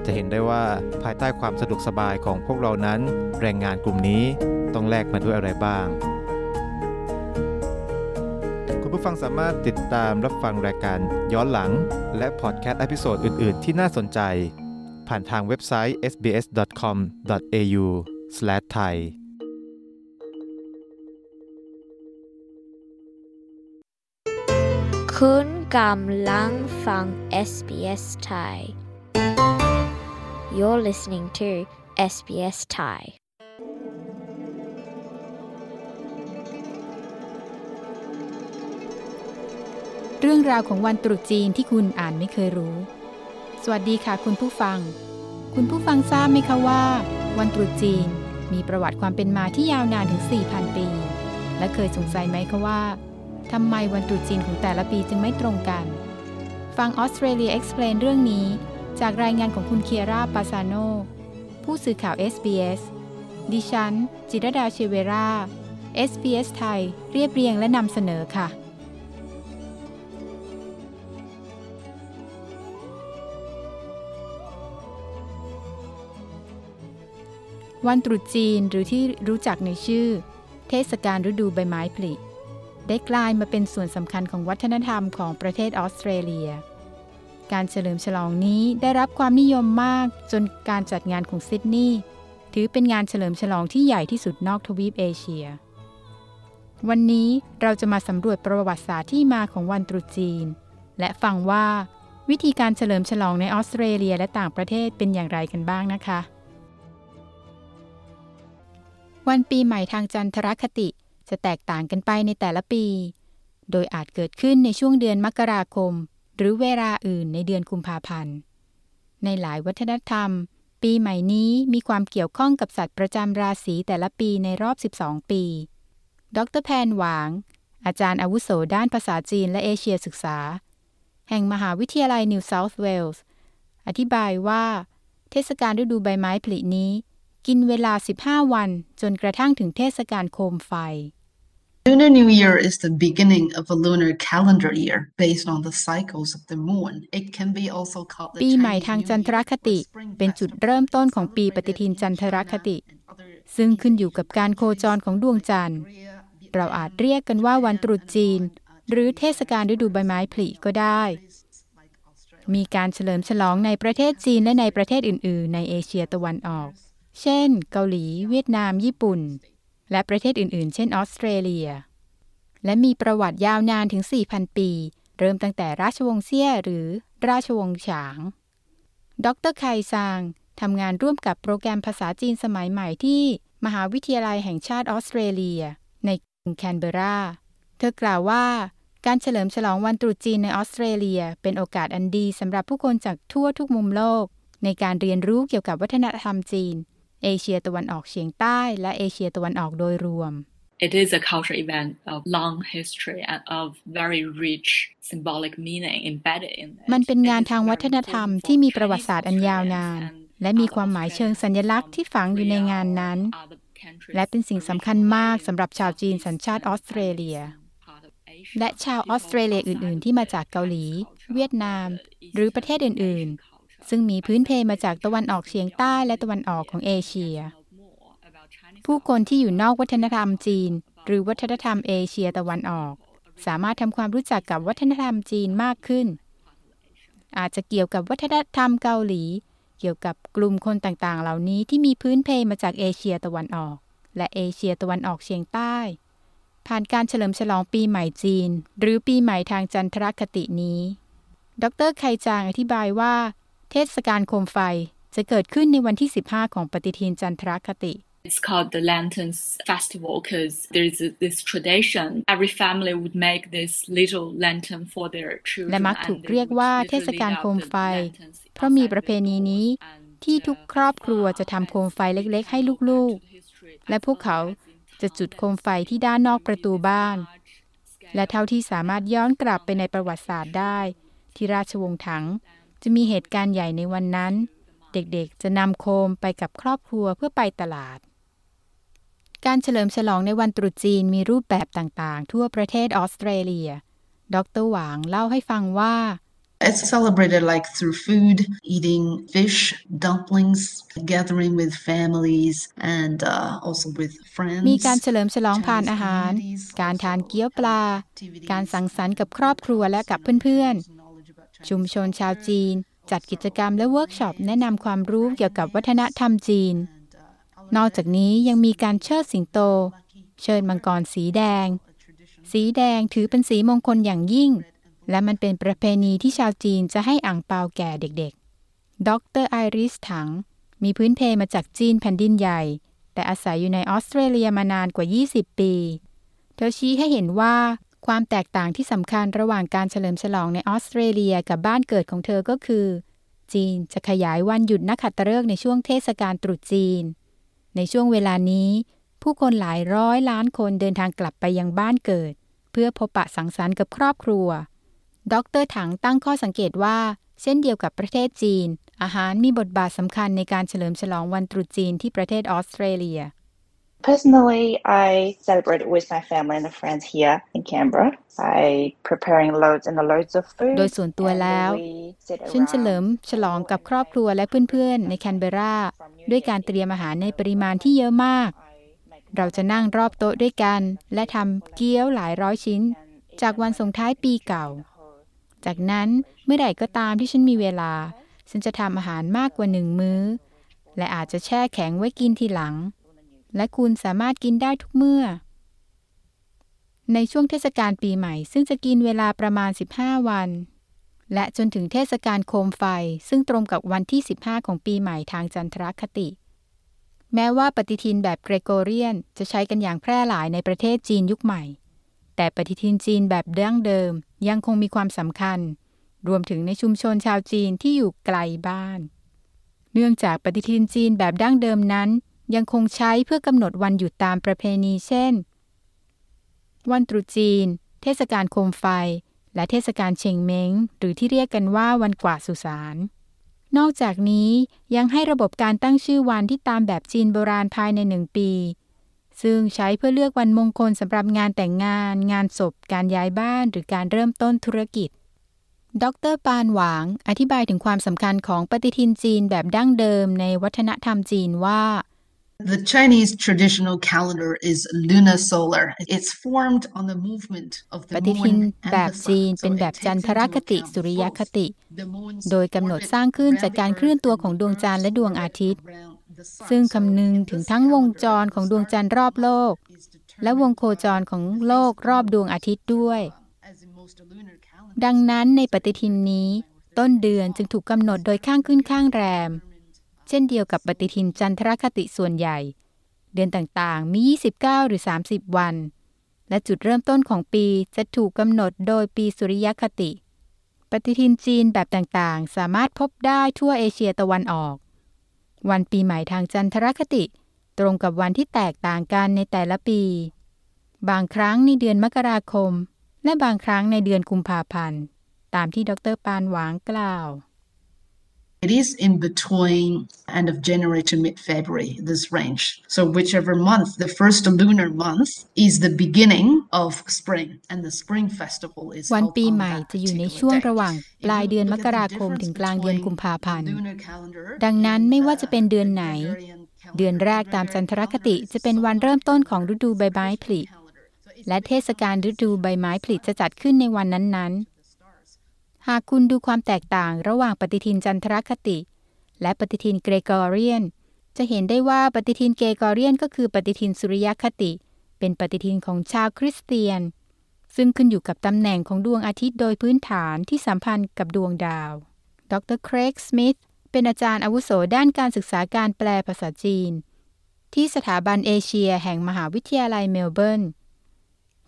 จะเห็นได้ว่าภายใต้ความสะดวกสบายของพวกเรานั้น แรงงานกลุ่มนี้ต้องแลกมาด้วยอะไรบ้าง คุณผู้ฟังสามารถติดตามรับฟังรายการย้อนหลัง และพอดแคสต์ episode อื่น ๆ ที่น่าสนใจ ผ่านทางเว็บไซต์ sbs.com.au/thai คุณกำลังฟัง SBS Thai You're listening to SBS Thai เรื่องราวของวันตรุษจีนที่คุณอ่านไม่เคยรู้ สวัสดีค่ะคุณผู้ฟัง คุณผู้ฟังทราบไหมคะว่า วันตรุษจีนมีประวัติความเป็นมาที่ยาวนานถึง 4,000 ปี และเคยสงสัยไหมคะว่า ทำไมวันตรุษจีนของแต่ละปีจึงไม่ตรงกัน ฟังออสเตรเลีย Explain เรื่องนี้ จากรายงานของคุณเคียร่าปาซาโน ผู้สื่อข่าว SBS ดิฉัน จิรดาเชเวรา SBS ไทย เรียบเรียงและนำเสนอค่ะ วันตรุษจีนหรือที่รู้จักในชื่อ เทศกาลฤดูใบไม้ผลิ ได้กลายมาเป็นส่วนสำคัญของวัฒนธรรมของประเทศออสเตรเลีย การเฉลิมฉลองนี้ได้รับความนิยมมากจนการจัดงานของซิดนีย์ถือเป็นงานเฉลิมฉลองที่ใหญ่ที่สุดนอกทวีปเอเชีย วันนี้เราจะมาสำรวจประวัติศาสตร์ที่มาของวันตรุษจีน และฟังว่า วิธีการเฉลิมฉลองในออสเตรเลียและต่างประเทศเป็นอย่างไรกันบ้างนะคะ วันปีใหม่ทางจันทรคติ จะแตกต่างกันไปในแต่ละปี โดยอาจเกิดขึ้นในช่วงเดือนมกราคม หรือเวลาอื่นในเดือนกุมภาพันธ์ ในหลายวัฒนธรรม ปีใหม่นี้มีความเกี่ยวข้องกับสัตว์ประจำราศีแต่ละปีในรอบ 12 ปี ดรแพนหวาง อาจารย์อาวุโสด้านภาษาจีนและเอเชียศึกษา แห่งมหาวิทยาลัยนิวเซาท์เวลส์อธิบายว่า เทศกาลฤดูใบไม้ผลินี้ กินเวลา 15 วันจนกระทั่งถึงเทศกาลโคมไฟ Lunar New Year is the beginning of a lunar calendar year based on the cycles of the moon. It can be also called the ปีใหม่ Chinese ทาง New จันทร Year คติ or Spring เป็นจุดเริ่มต้นของปีปฏิทินจันทรคติ ซึ่งขึ้นอยู่กับการโคจรของดวงจันทร์ เราอาจเรียกกันว่าวันตรุษจีน หรือเทศกาลฤดูใบไม้ผลิก็ได้ มีการเฉลิมฉลองในประเทศจีนและในประเทศอื่น ๆ ในเอเชียตะวันออก เช่น เกาหลี เวียดนาม ญี่ปุ่น และประเทศอื่น ๆ เช่นออสเตรเลีย และมีประวัติยาวนานถึง 4,000 ปี เริ่มตั้งแต่ราชวงศ์เซี่ยหรือราชวงศ์ฉาง ดรไคซางทำงานร่วมกับโปรแกรมภาษาจีนสมัยใหม่ที่มหาวิทยาลัยแห่งชาติออสเตรเลีย ในกรุงแคนเบรา เธอกล่าวว่าการเฉลิมฉลองวันตรุษจีนในออสเตรเลีย เป็นโอกาสอันดีสำหรับผู้คนจากทั่วทุกมุมโลก ในการเรียนรู้เกี่ยวกับวัฒนธรรมจีน เอเชียตะวันออกเฉียงใต้และเอเชียตะวันออกโดยรวม It is a cultural event of long history and of very rich symbolic meaning embedded in it. มันเป็นงานทางวัฒนธรรมที่มีประวัติศาสตร์อันยาวนาน และมีความหมายเชิงสัญลักษณ์ที่ฝังอยู่ในงานนั้น และเป็นสิ่งสำคัญมากสำหรับชาวจีนสัญชาติออสเตรเลีย และชาวออสเตรเลียอื่น ๆ ที่มาจากเกาหลี เวียดนาม หรือประเทศอื่น ๆ ซึ่งมีพื้นเพมาจากตะวันออกเฉียงใต้และตะวันออกของเอเชีย ผู้คนที่อยู่นอกวัฒนธรรมจีน หรือวัฒนธรรมเอเชียตะวันออก สามารถทำความรู้จักกับวัฒนธรรมจีนมากขึ้น อาจจะเกี่ยวกับวัฒนธรรมเกาหลี เกี่ยวกับกลุ่มคนต่างๆ เหล่านี้ที่มีพื้นเพมาจากเอเชียตะวันออก และเอเชียตะวันออกเฉียงใต้ ผ่านการเฉลิมฉลองปีใหม่จีน หรือปีใหม่ทางจันทรคตินี้ ดรไคจางอธิบายว่า เทศกาลโคมไฟจะเกิดขึ้นในวันที่ 15 ของปฏิทินจันทรคติ It's called the Lanterns Festival because there is a, this tradition. Every family would make this little lantern for their children. และมักถูกเรียกว่าเทศกาลโคมไฟ เพราะมีประเพณีนี้ที่ทุกครอบครัวจะทำโคมไฟเล็กๆ ให้ลูกๆ และพวกเขาจะจุดโคมไฟที่ด้านนอกประตูบ้าน และเท่าที่สามารถย้อนกลับไปในประวัติศาสตร์ได้ ที่ราชวงศ์ถัง จะมีเหตุการณ์ใหญ่ในวันนั้น เด็กๆ จะนำโคมไปกับครอบครัวเพื่อไปตลาด การเฉลิมฉลองในวันตรุษจีนมีรูปแบบต่างๆ ทั่วประเทศออสเตรเลีย ดรหวางเล่าให้ฟังว่า It's celebrated like through food, eating fish, dumplings, gathering with families, and uh, also with friends. มีการเฉลิมฉลองผ่านอาหาร การทานเกี๊ยวปลา การสังสรรค์กับครอบครัวและกับเพื่อนๆ ชุมชนชาวจีน จัดกิจกรรมและเวิร์กช็อปแนะนำความรู้เกี่ยวกับวัฒนธรรมจีน นอกจากนี้ยังมีการเชิดสิงโต เชิดมังกรสีแดง สีแดงถือเป็นสีมงคลอย่างยิ่ง และมันเป็นประเพณีที่ชาวจีนจะให้อ่างเปาแก่เด็กๆ ดรไอริสถัง มีพื้นเพมาจากจีนแผ่นดินใหญ่ แต่อาศัยอยู่ในออสเตรเลียมานานกว่า 20 ปี เธอชี้ให้เห็นว่า ความแตกต่างที่สำคัญระหว่างการเฉลิมฉลองในออสเตรเลียกับบ้านเกิดของเธอก็คือ จีนจะขยายวันหยุดนักขัตฤกษ์ในช่วงเทศกาลตรุษจีน ในช่วงเวลานี้ ผู้คนหลายร้อยล้านคนเดินทางกลับไปยังบ้านเกิด เพื่อพบปะสังสรรค์กับครอบครัว ดรถังตั้งข้อสังเกตว่า เช่นเดียวกับประเทศจีน อาหารมีบทบาทสำคัญในการเฉลิมฉลองวันตรุษจีนที่ประเทศออสเตรเลีย Personally, I celebrate it with my family and friends here in Canberra by preparing loads and loads of food. โดยส่วนตัวแล้วฉันเฉลิมฉลองกับครอบครัวและเพื่อนๆ ในแคนเบราด้วยการเตรียมอาหารในปริมาณที่เยอะมาก เราจะนั่งรอบโต๊ะด้วยกัน และทำเกี๊ยวหลายร้อยชิ้น จากวันส่งท้ายปีเก่า จากนั้นเมื่อใดก็ตามที่ฉันมีเวลา ฉันจะทำอาหารมากกว่าหนึ่งมื้อ และอาจจะแช่แข็งไว้กินทีหลัง และคุณสามารถกินได้ทุกเมื่อ ในช่วงเทศกาลปีใหม่ ซึ่งจะกินเวลาประมาณ 15 วัน และจนถึงเทศกาลโคมไฟ ซึ่งตรงกับวันที่ 15 ของปีใหม่ทางจันทรคติ แม้ว่าปฏิทินแบบเกรโกเรียนจะใช้กันอย่างแพร่หลายในประเทศจีนยุคใหม่ แต่ปฏิทินจีนแบบดั้งเดิมยังคงมีความสำคัญ รวมถึงในชุมชนชาวจีนที่อยู่ไกลบ้าน เนื่องจากปฏิทินจีนแบบดั้งเดิมนั้น ยังคงใช้เพื่อกำหนดวันหยุดตามประเพณีเช่น วันตรุษจีน เทศกาลโคมไฟ และเทศกาลเชงเม้ง หรือที่เรียกกันว่าวันกวาดสุสานนอกจากนี้ยังให้ระบบการตั้งชื่อวันที่ตามแบบจีนโบราณภายในหนึ่งปี ซึ่งใช้เพื่อเลือกวันมงคลสำหรับงานแต่งงาน งานศพ การย้ายบ้าน หรือการเริ่มต้นธุรกิจ ดรปานหวาง อธิบายถึงความสำคัญของปฏิทินจีนแบบดั้งเดิมในวัฒนธรรมจีนว่า The Chinese traditional calendar is lunar solar. It's formed on the movement of ป the ฏิทิน moon แบบ and the จีน sun. เป็น So แบบ it จัน takes ทร into คติ account สุริยคติ both the moon's โดยกำหนดสร้างขึ้นจากการเคลื่อนตัวของดวงจันทร์และดวงอาทิตย์ ซึ่งคำนึงถึงทั้งวงจรของดวงจันทร์รอบโลก และวงโคจรของโลกรอบดวงอาทิตย์ด้วย ดังนั้นในปฏิทินนี้ ต้นเดือนจึงถูกกำหนดโดยข้างขึ้นข้างแรม เช่นเดียวกับปฏิทินจันทรคติส่วนใหญ่ เดือนต่างๆ มี 29 หรือ 30 วัน และจุดเริ่มต้นของปีจะถูกกำหนดโดยปีสุริยคติ ปฏิทินจีนแบบต่างๆ สามารถพบได้ทั่วเอเชียตะวันออก วันปีใหม่ทางจันทรคติ ตรงกับวันที่แตกต่างกันในแต่ละปี บางครั้งในเดือนมกราคม และบางครั้งในเดือนกุมภาพันธ์ ตามที่ดรปานหวางกล่าว It is in between end of January to mid-February, this range. So whichever month, the first lunar month is the beginning of spring, and the spring festival is วัน held ปี on ใหม่ that จะอยู่ใน particular ช่วง day. ระหว่างปลายเดือนมกราคมถึงกลางเดือนกุมภาพันธ์ ดังนั้นไม่ว่าจะเป็นเดือนไหน เดือนแรกตามจันทรคติจะเป็นวันเริ่มต้นของฤดูใบไม้ผลิและเทศกาลฤดูใบไม้ผลิจะจัดขึ้นในวันนั้นๆ หากคุณดูความแตกต่างระหว่างปฏิทินจันทรคติ และปฏิทินเกรกอเรียน จะเห็นได้ว่าปฏิทินเกรกอเรียนก็คือปฏิทินสุริยคติ เป็นปฏิทินของชาวคริสเตียน ซึ่งขึ้นอยู่กับตำแหน่งของดวงอาทิตย์โดยพื้นฐานที่สัมพันธ์กับดวงดาว ดรเครกสมิธเป็นอาจารย์อาวุโสด้านการศึกษาการแปลภาษาจีน ที่สถาบันเอเชียแห่งมหาวิทยาลัยเมลเบิร์น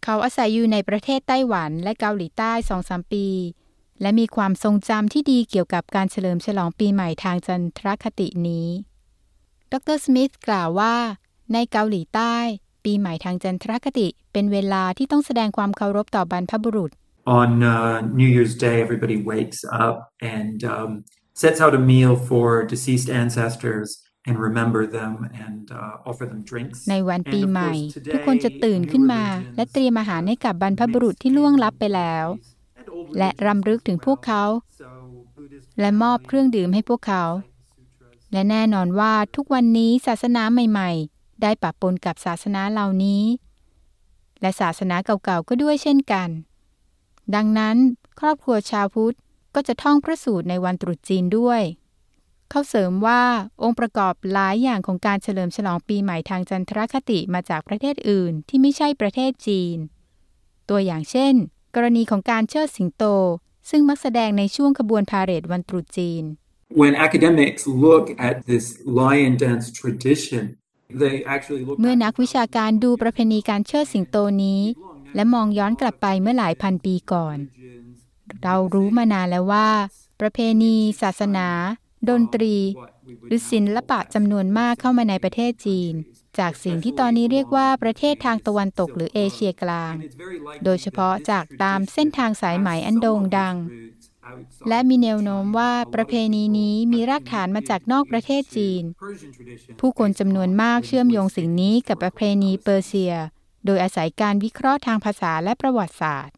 เขาอาศัยอยู่ในประเทศไต้หวันและเกาหลีใต้สองสามปี และมีความทรงจำที่ดีเกี่ยวกับการเฉลิมฉลองปีใหม่ทางจันทรคตินี้ ดรสมิธกล่าวว่า ในเกาหลีใต้ ปีใหม่ทางจันทรคติ เป็นเวลาที่ต้องแสดงความเคารพต่อบรรพบุรุษ On uh, New Year's Day, everybody wakes up and um, sets out a meal for deceased ancestors and remember them and uh, offer them drinks. ในวัน And ปี of ใหม่ course, ทุกคนจะ today, ตื่น new ขึ้นมา religions และเตรียมอาหารให้กับบรรพบุรุษที่ล่วงลับไปแล้ว และรำลึกถึงพวกเขา และมอบเครื่องดื่มให้พวกเขา และแน่นอนว่าทุกวันนี้ศาสนาใหม่ ๆ ได้ปะปนกับศาสนาเหล่านี้ และศาสนาเก่าๆก็ด้วยเช่นกัน ดังนั้นครอบครัวชาวพุทธก็จะท่องพระสูตรในวันตรุษจีนด้วย เขาเสริมว่าองค์ประกอบหลายอย่างของการเฉลิมฉลองปีใหม่ทางจันทรคติมาจากประเทศอื่นที่ไม่ใช่ประเทศจีน ตัวอย่างเช่น กรณีของการเชิดสิงโต ซึ่งมักแสดงในช่วงขบวนพาเหรดวันตรุษจีน When academics look at this lion dance tradition, they actually look เมื่อนักวิชาการดูประเพณีการเชิดสิงโตนี้ และมองย้อนกลับไปเมื่อหลายพันปีก่อน เรารู้มานานแล้วว่า ประเพณี ศาสนา ดนตรี หรือศิลปะจำนวนมากเข้ามาในประเทศจีน จากสิ่งที่ตอนนี้เรียกว่าประเทศทางตะวันตกหรือเอเชียกลาง โดยเฉพาะจากตามเส้นทางสายไหมอันโด่งดัง และมีแนวโน้มว่าประเพณีนี้มีรากฐานมาจากนอกประเทศจีน ผู้คนจำนวนมากเชื่อมโยงสิ่งนี้กับประเพณีเปอร์เซีย โดยอาศัยการวิเคราะห์ทางภาษาและประวัติศาสตร์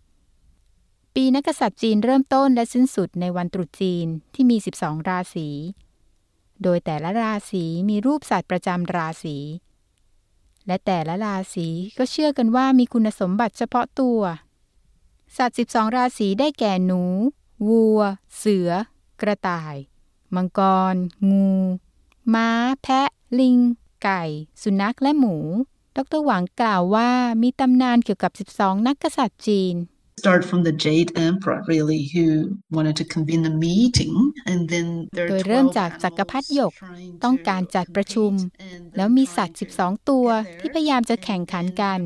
ปีนักษัตริย์จีนเริ่มต้นและสิ้นสุดในวันตรุษจีนที่มี 12 ราศี โดยแต่ละราศีมีรูปสัตว์ประจำราศี และแต่ละราศีก็เชื่อกันว่ามีคุณสมบัติเฉพาะตัว สัตว์ 12 ราศีได้แก่หนู วัว เสือ กระต่าย มังกร งู ม้า แพะ ลิง ไก่ สุนัขและหมู ดรหวังกล่าวว่ามีตำนานเกี่ยวกับ 12 นักกษัตริย์จีน start from the Jade Emperor, really, who wanted to convene a meeting, and then โดยเริ่มจากจักรพรรดิหยกต้องการจัดประชุม แล้วมีสัตว์ 12 ตัวที่พยายามจะแข่งขันกัน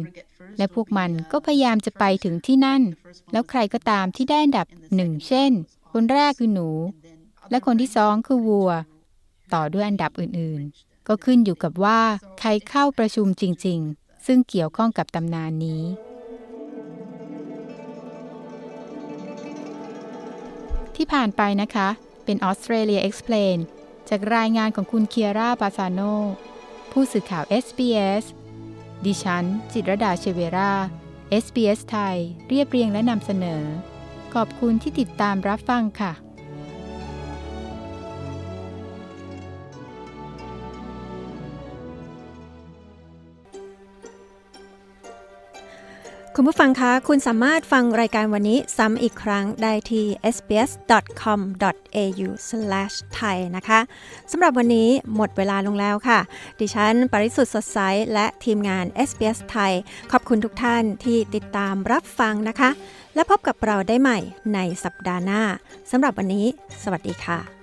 และพวกมันก็พยายามจะไปถึงที่นั่น แล้วใครก็ตามที่ได้อันดับหนึ่งเช่น คนแรกคือหนู และคนที่สองคือวัว ต่อด้วยอันดับอื่นๆ ก็ขึ้นอยู่กับว่าใครเข้าประชุมจริง ๆ ซึ่งเกี่ยวข้องกับตำนานนี้ ที่ผ่านไปนะคะ เป็น Australia Explain จากรายงานของคุณเคียร่าปาซาโนผู้สื่อข่าว SBS ดิฉัน จิตรดาเชเวรา SBS ไทย เรียบเรียงและนำเสนอ ขอบคุณที่ติดตามรับฟังค่ะ คุณผู้ฟังคะ คุณสามารถฟังรายการวันนี้ซ้ำอีกครั้งได้ที่ sbs.com.au/thai นะคะสำหรับวันนี้หมดเวลาลงแล้วค่ะ ดิฉัน ปริสุทธ์สดใส และทีมงาน SBS ไทย ขอบคุณทุกท่านที่ติดตามรับฟังนะคะ และพบกับเราได้ใหม่ในสัปดาห์หน้าสำหรับวันนี้ สวัสดีค่ะ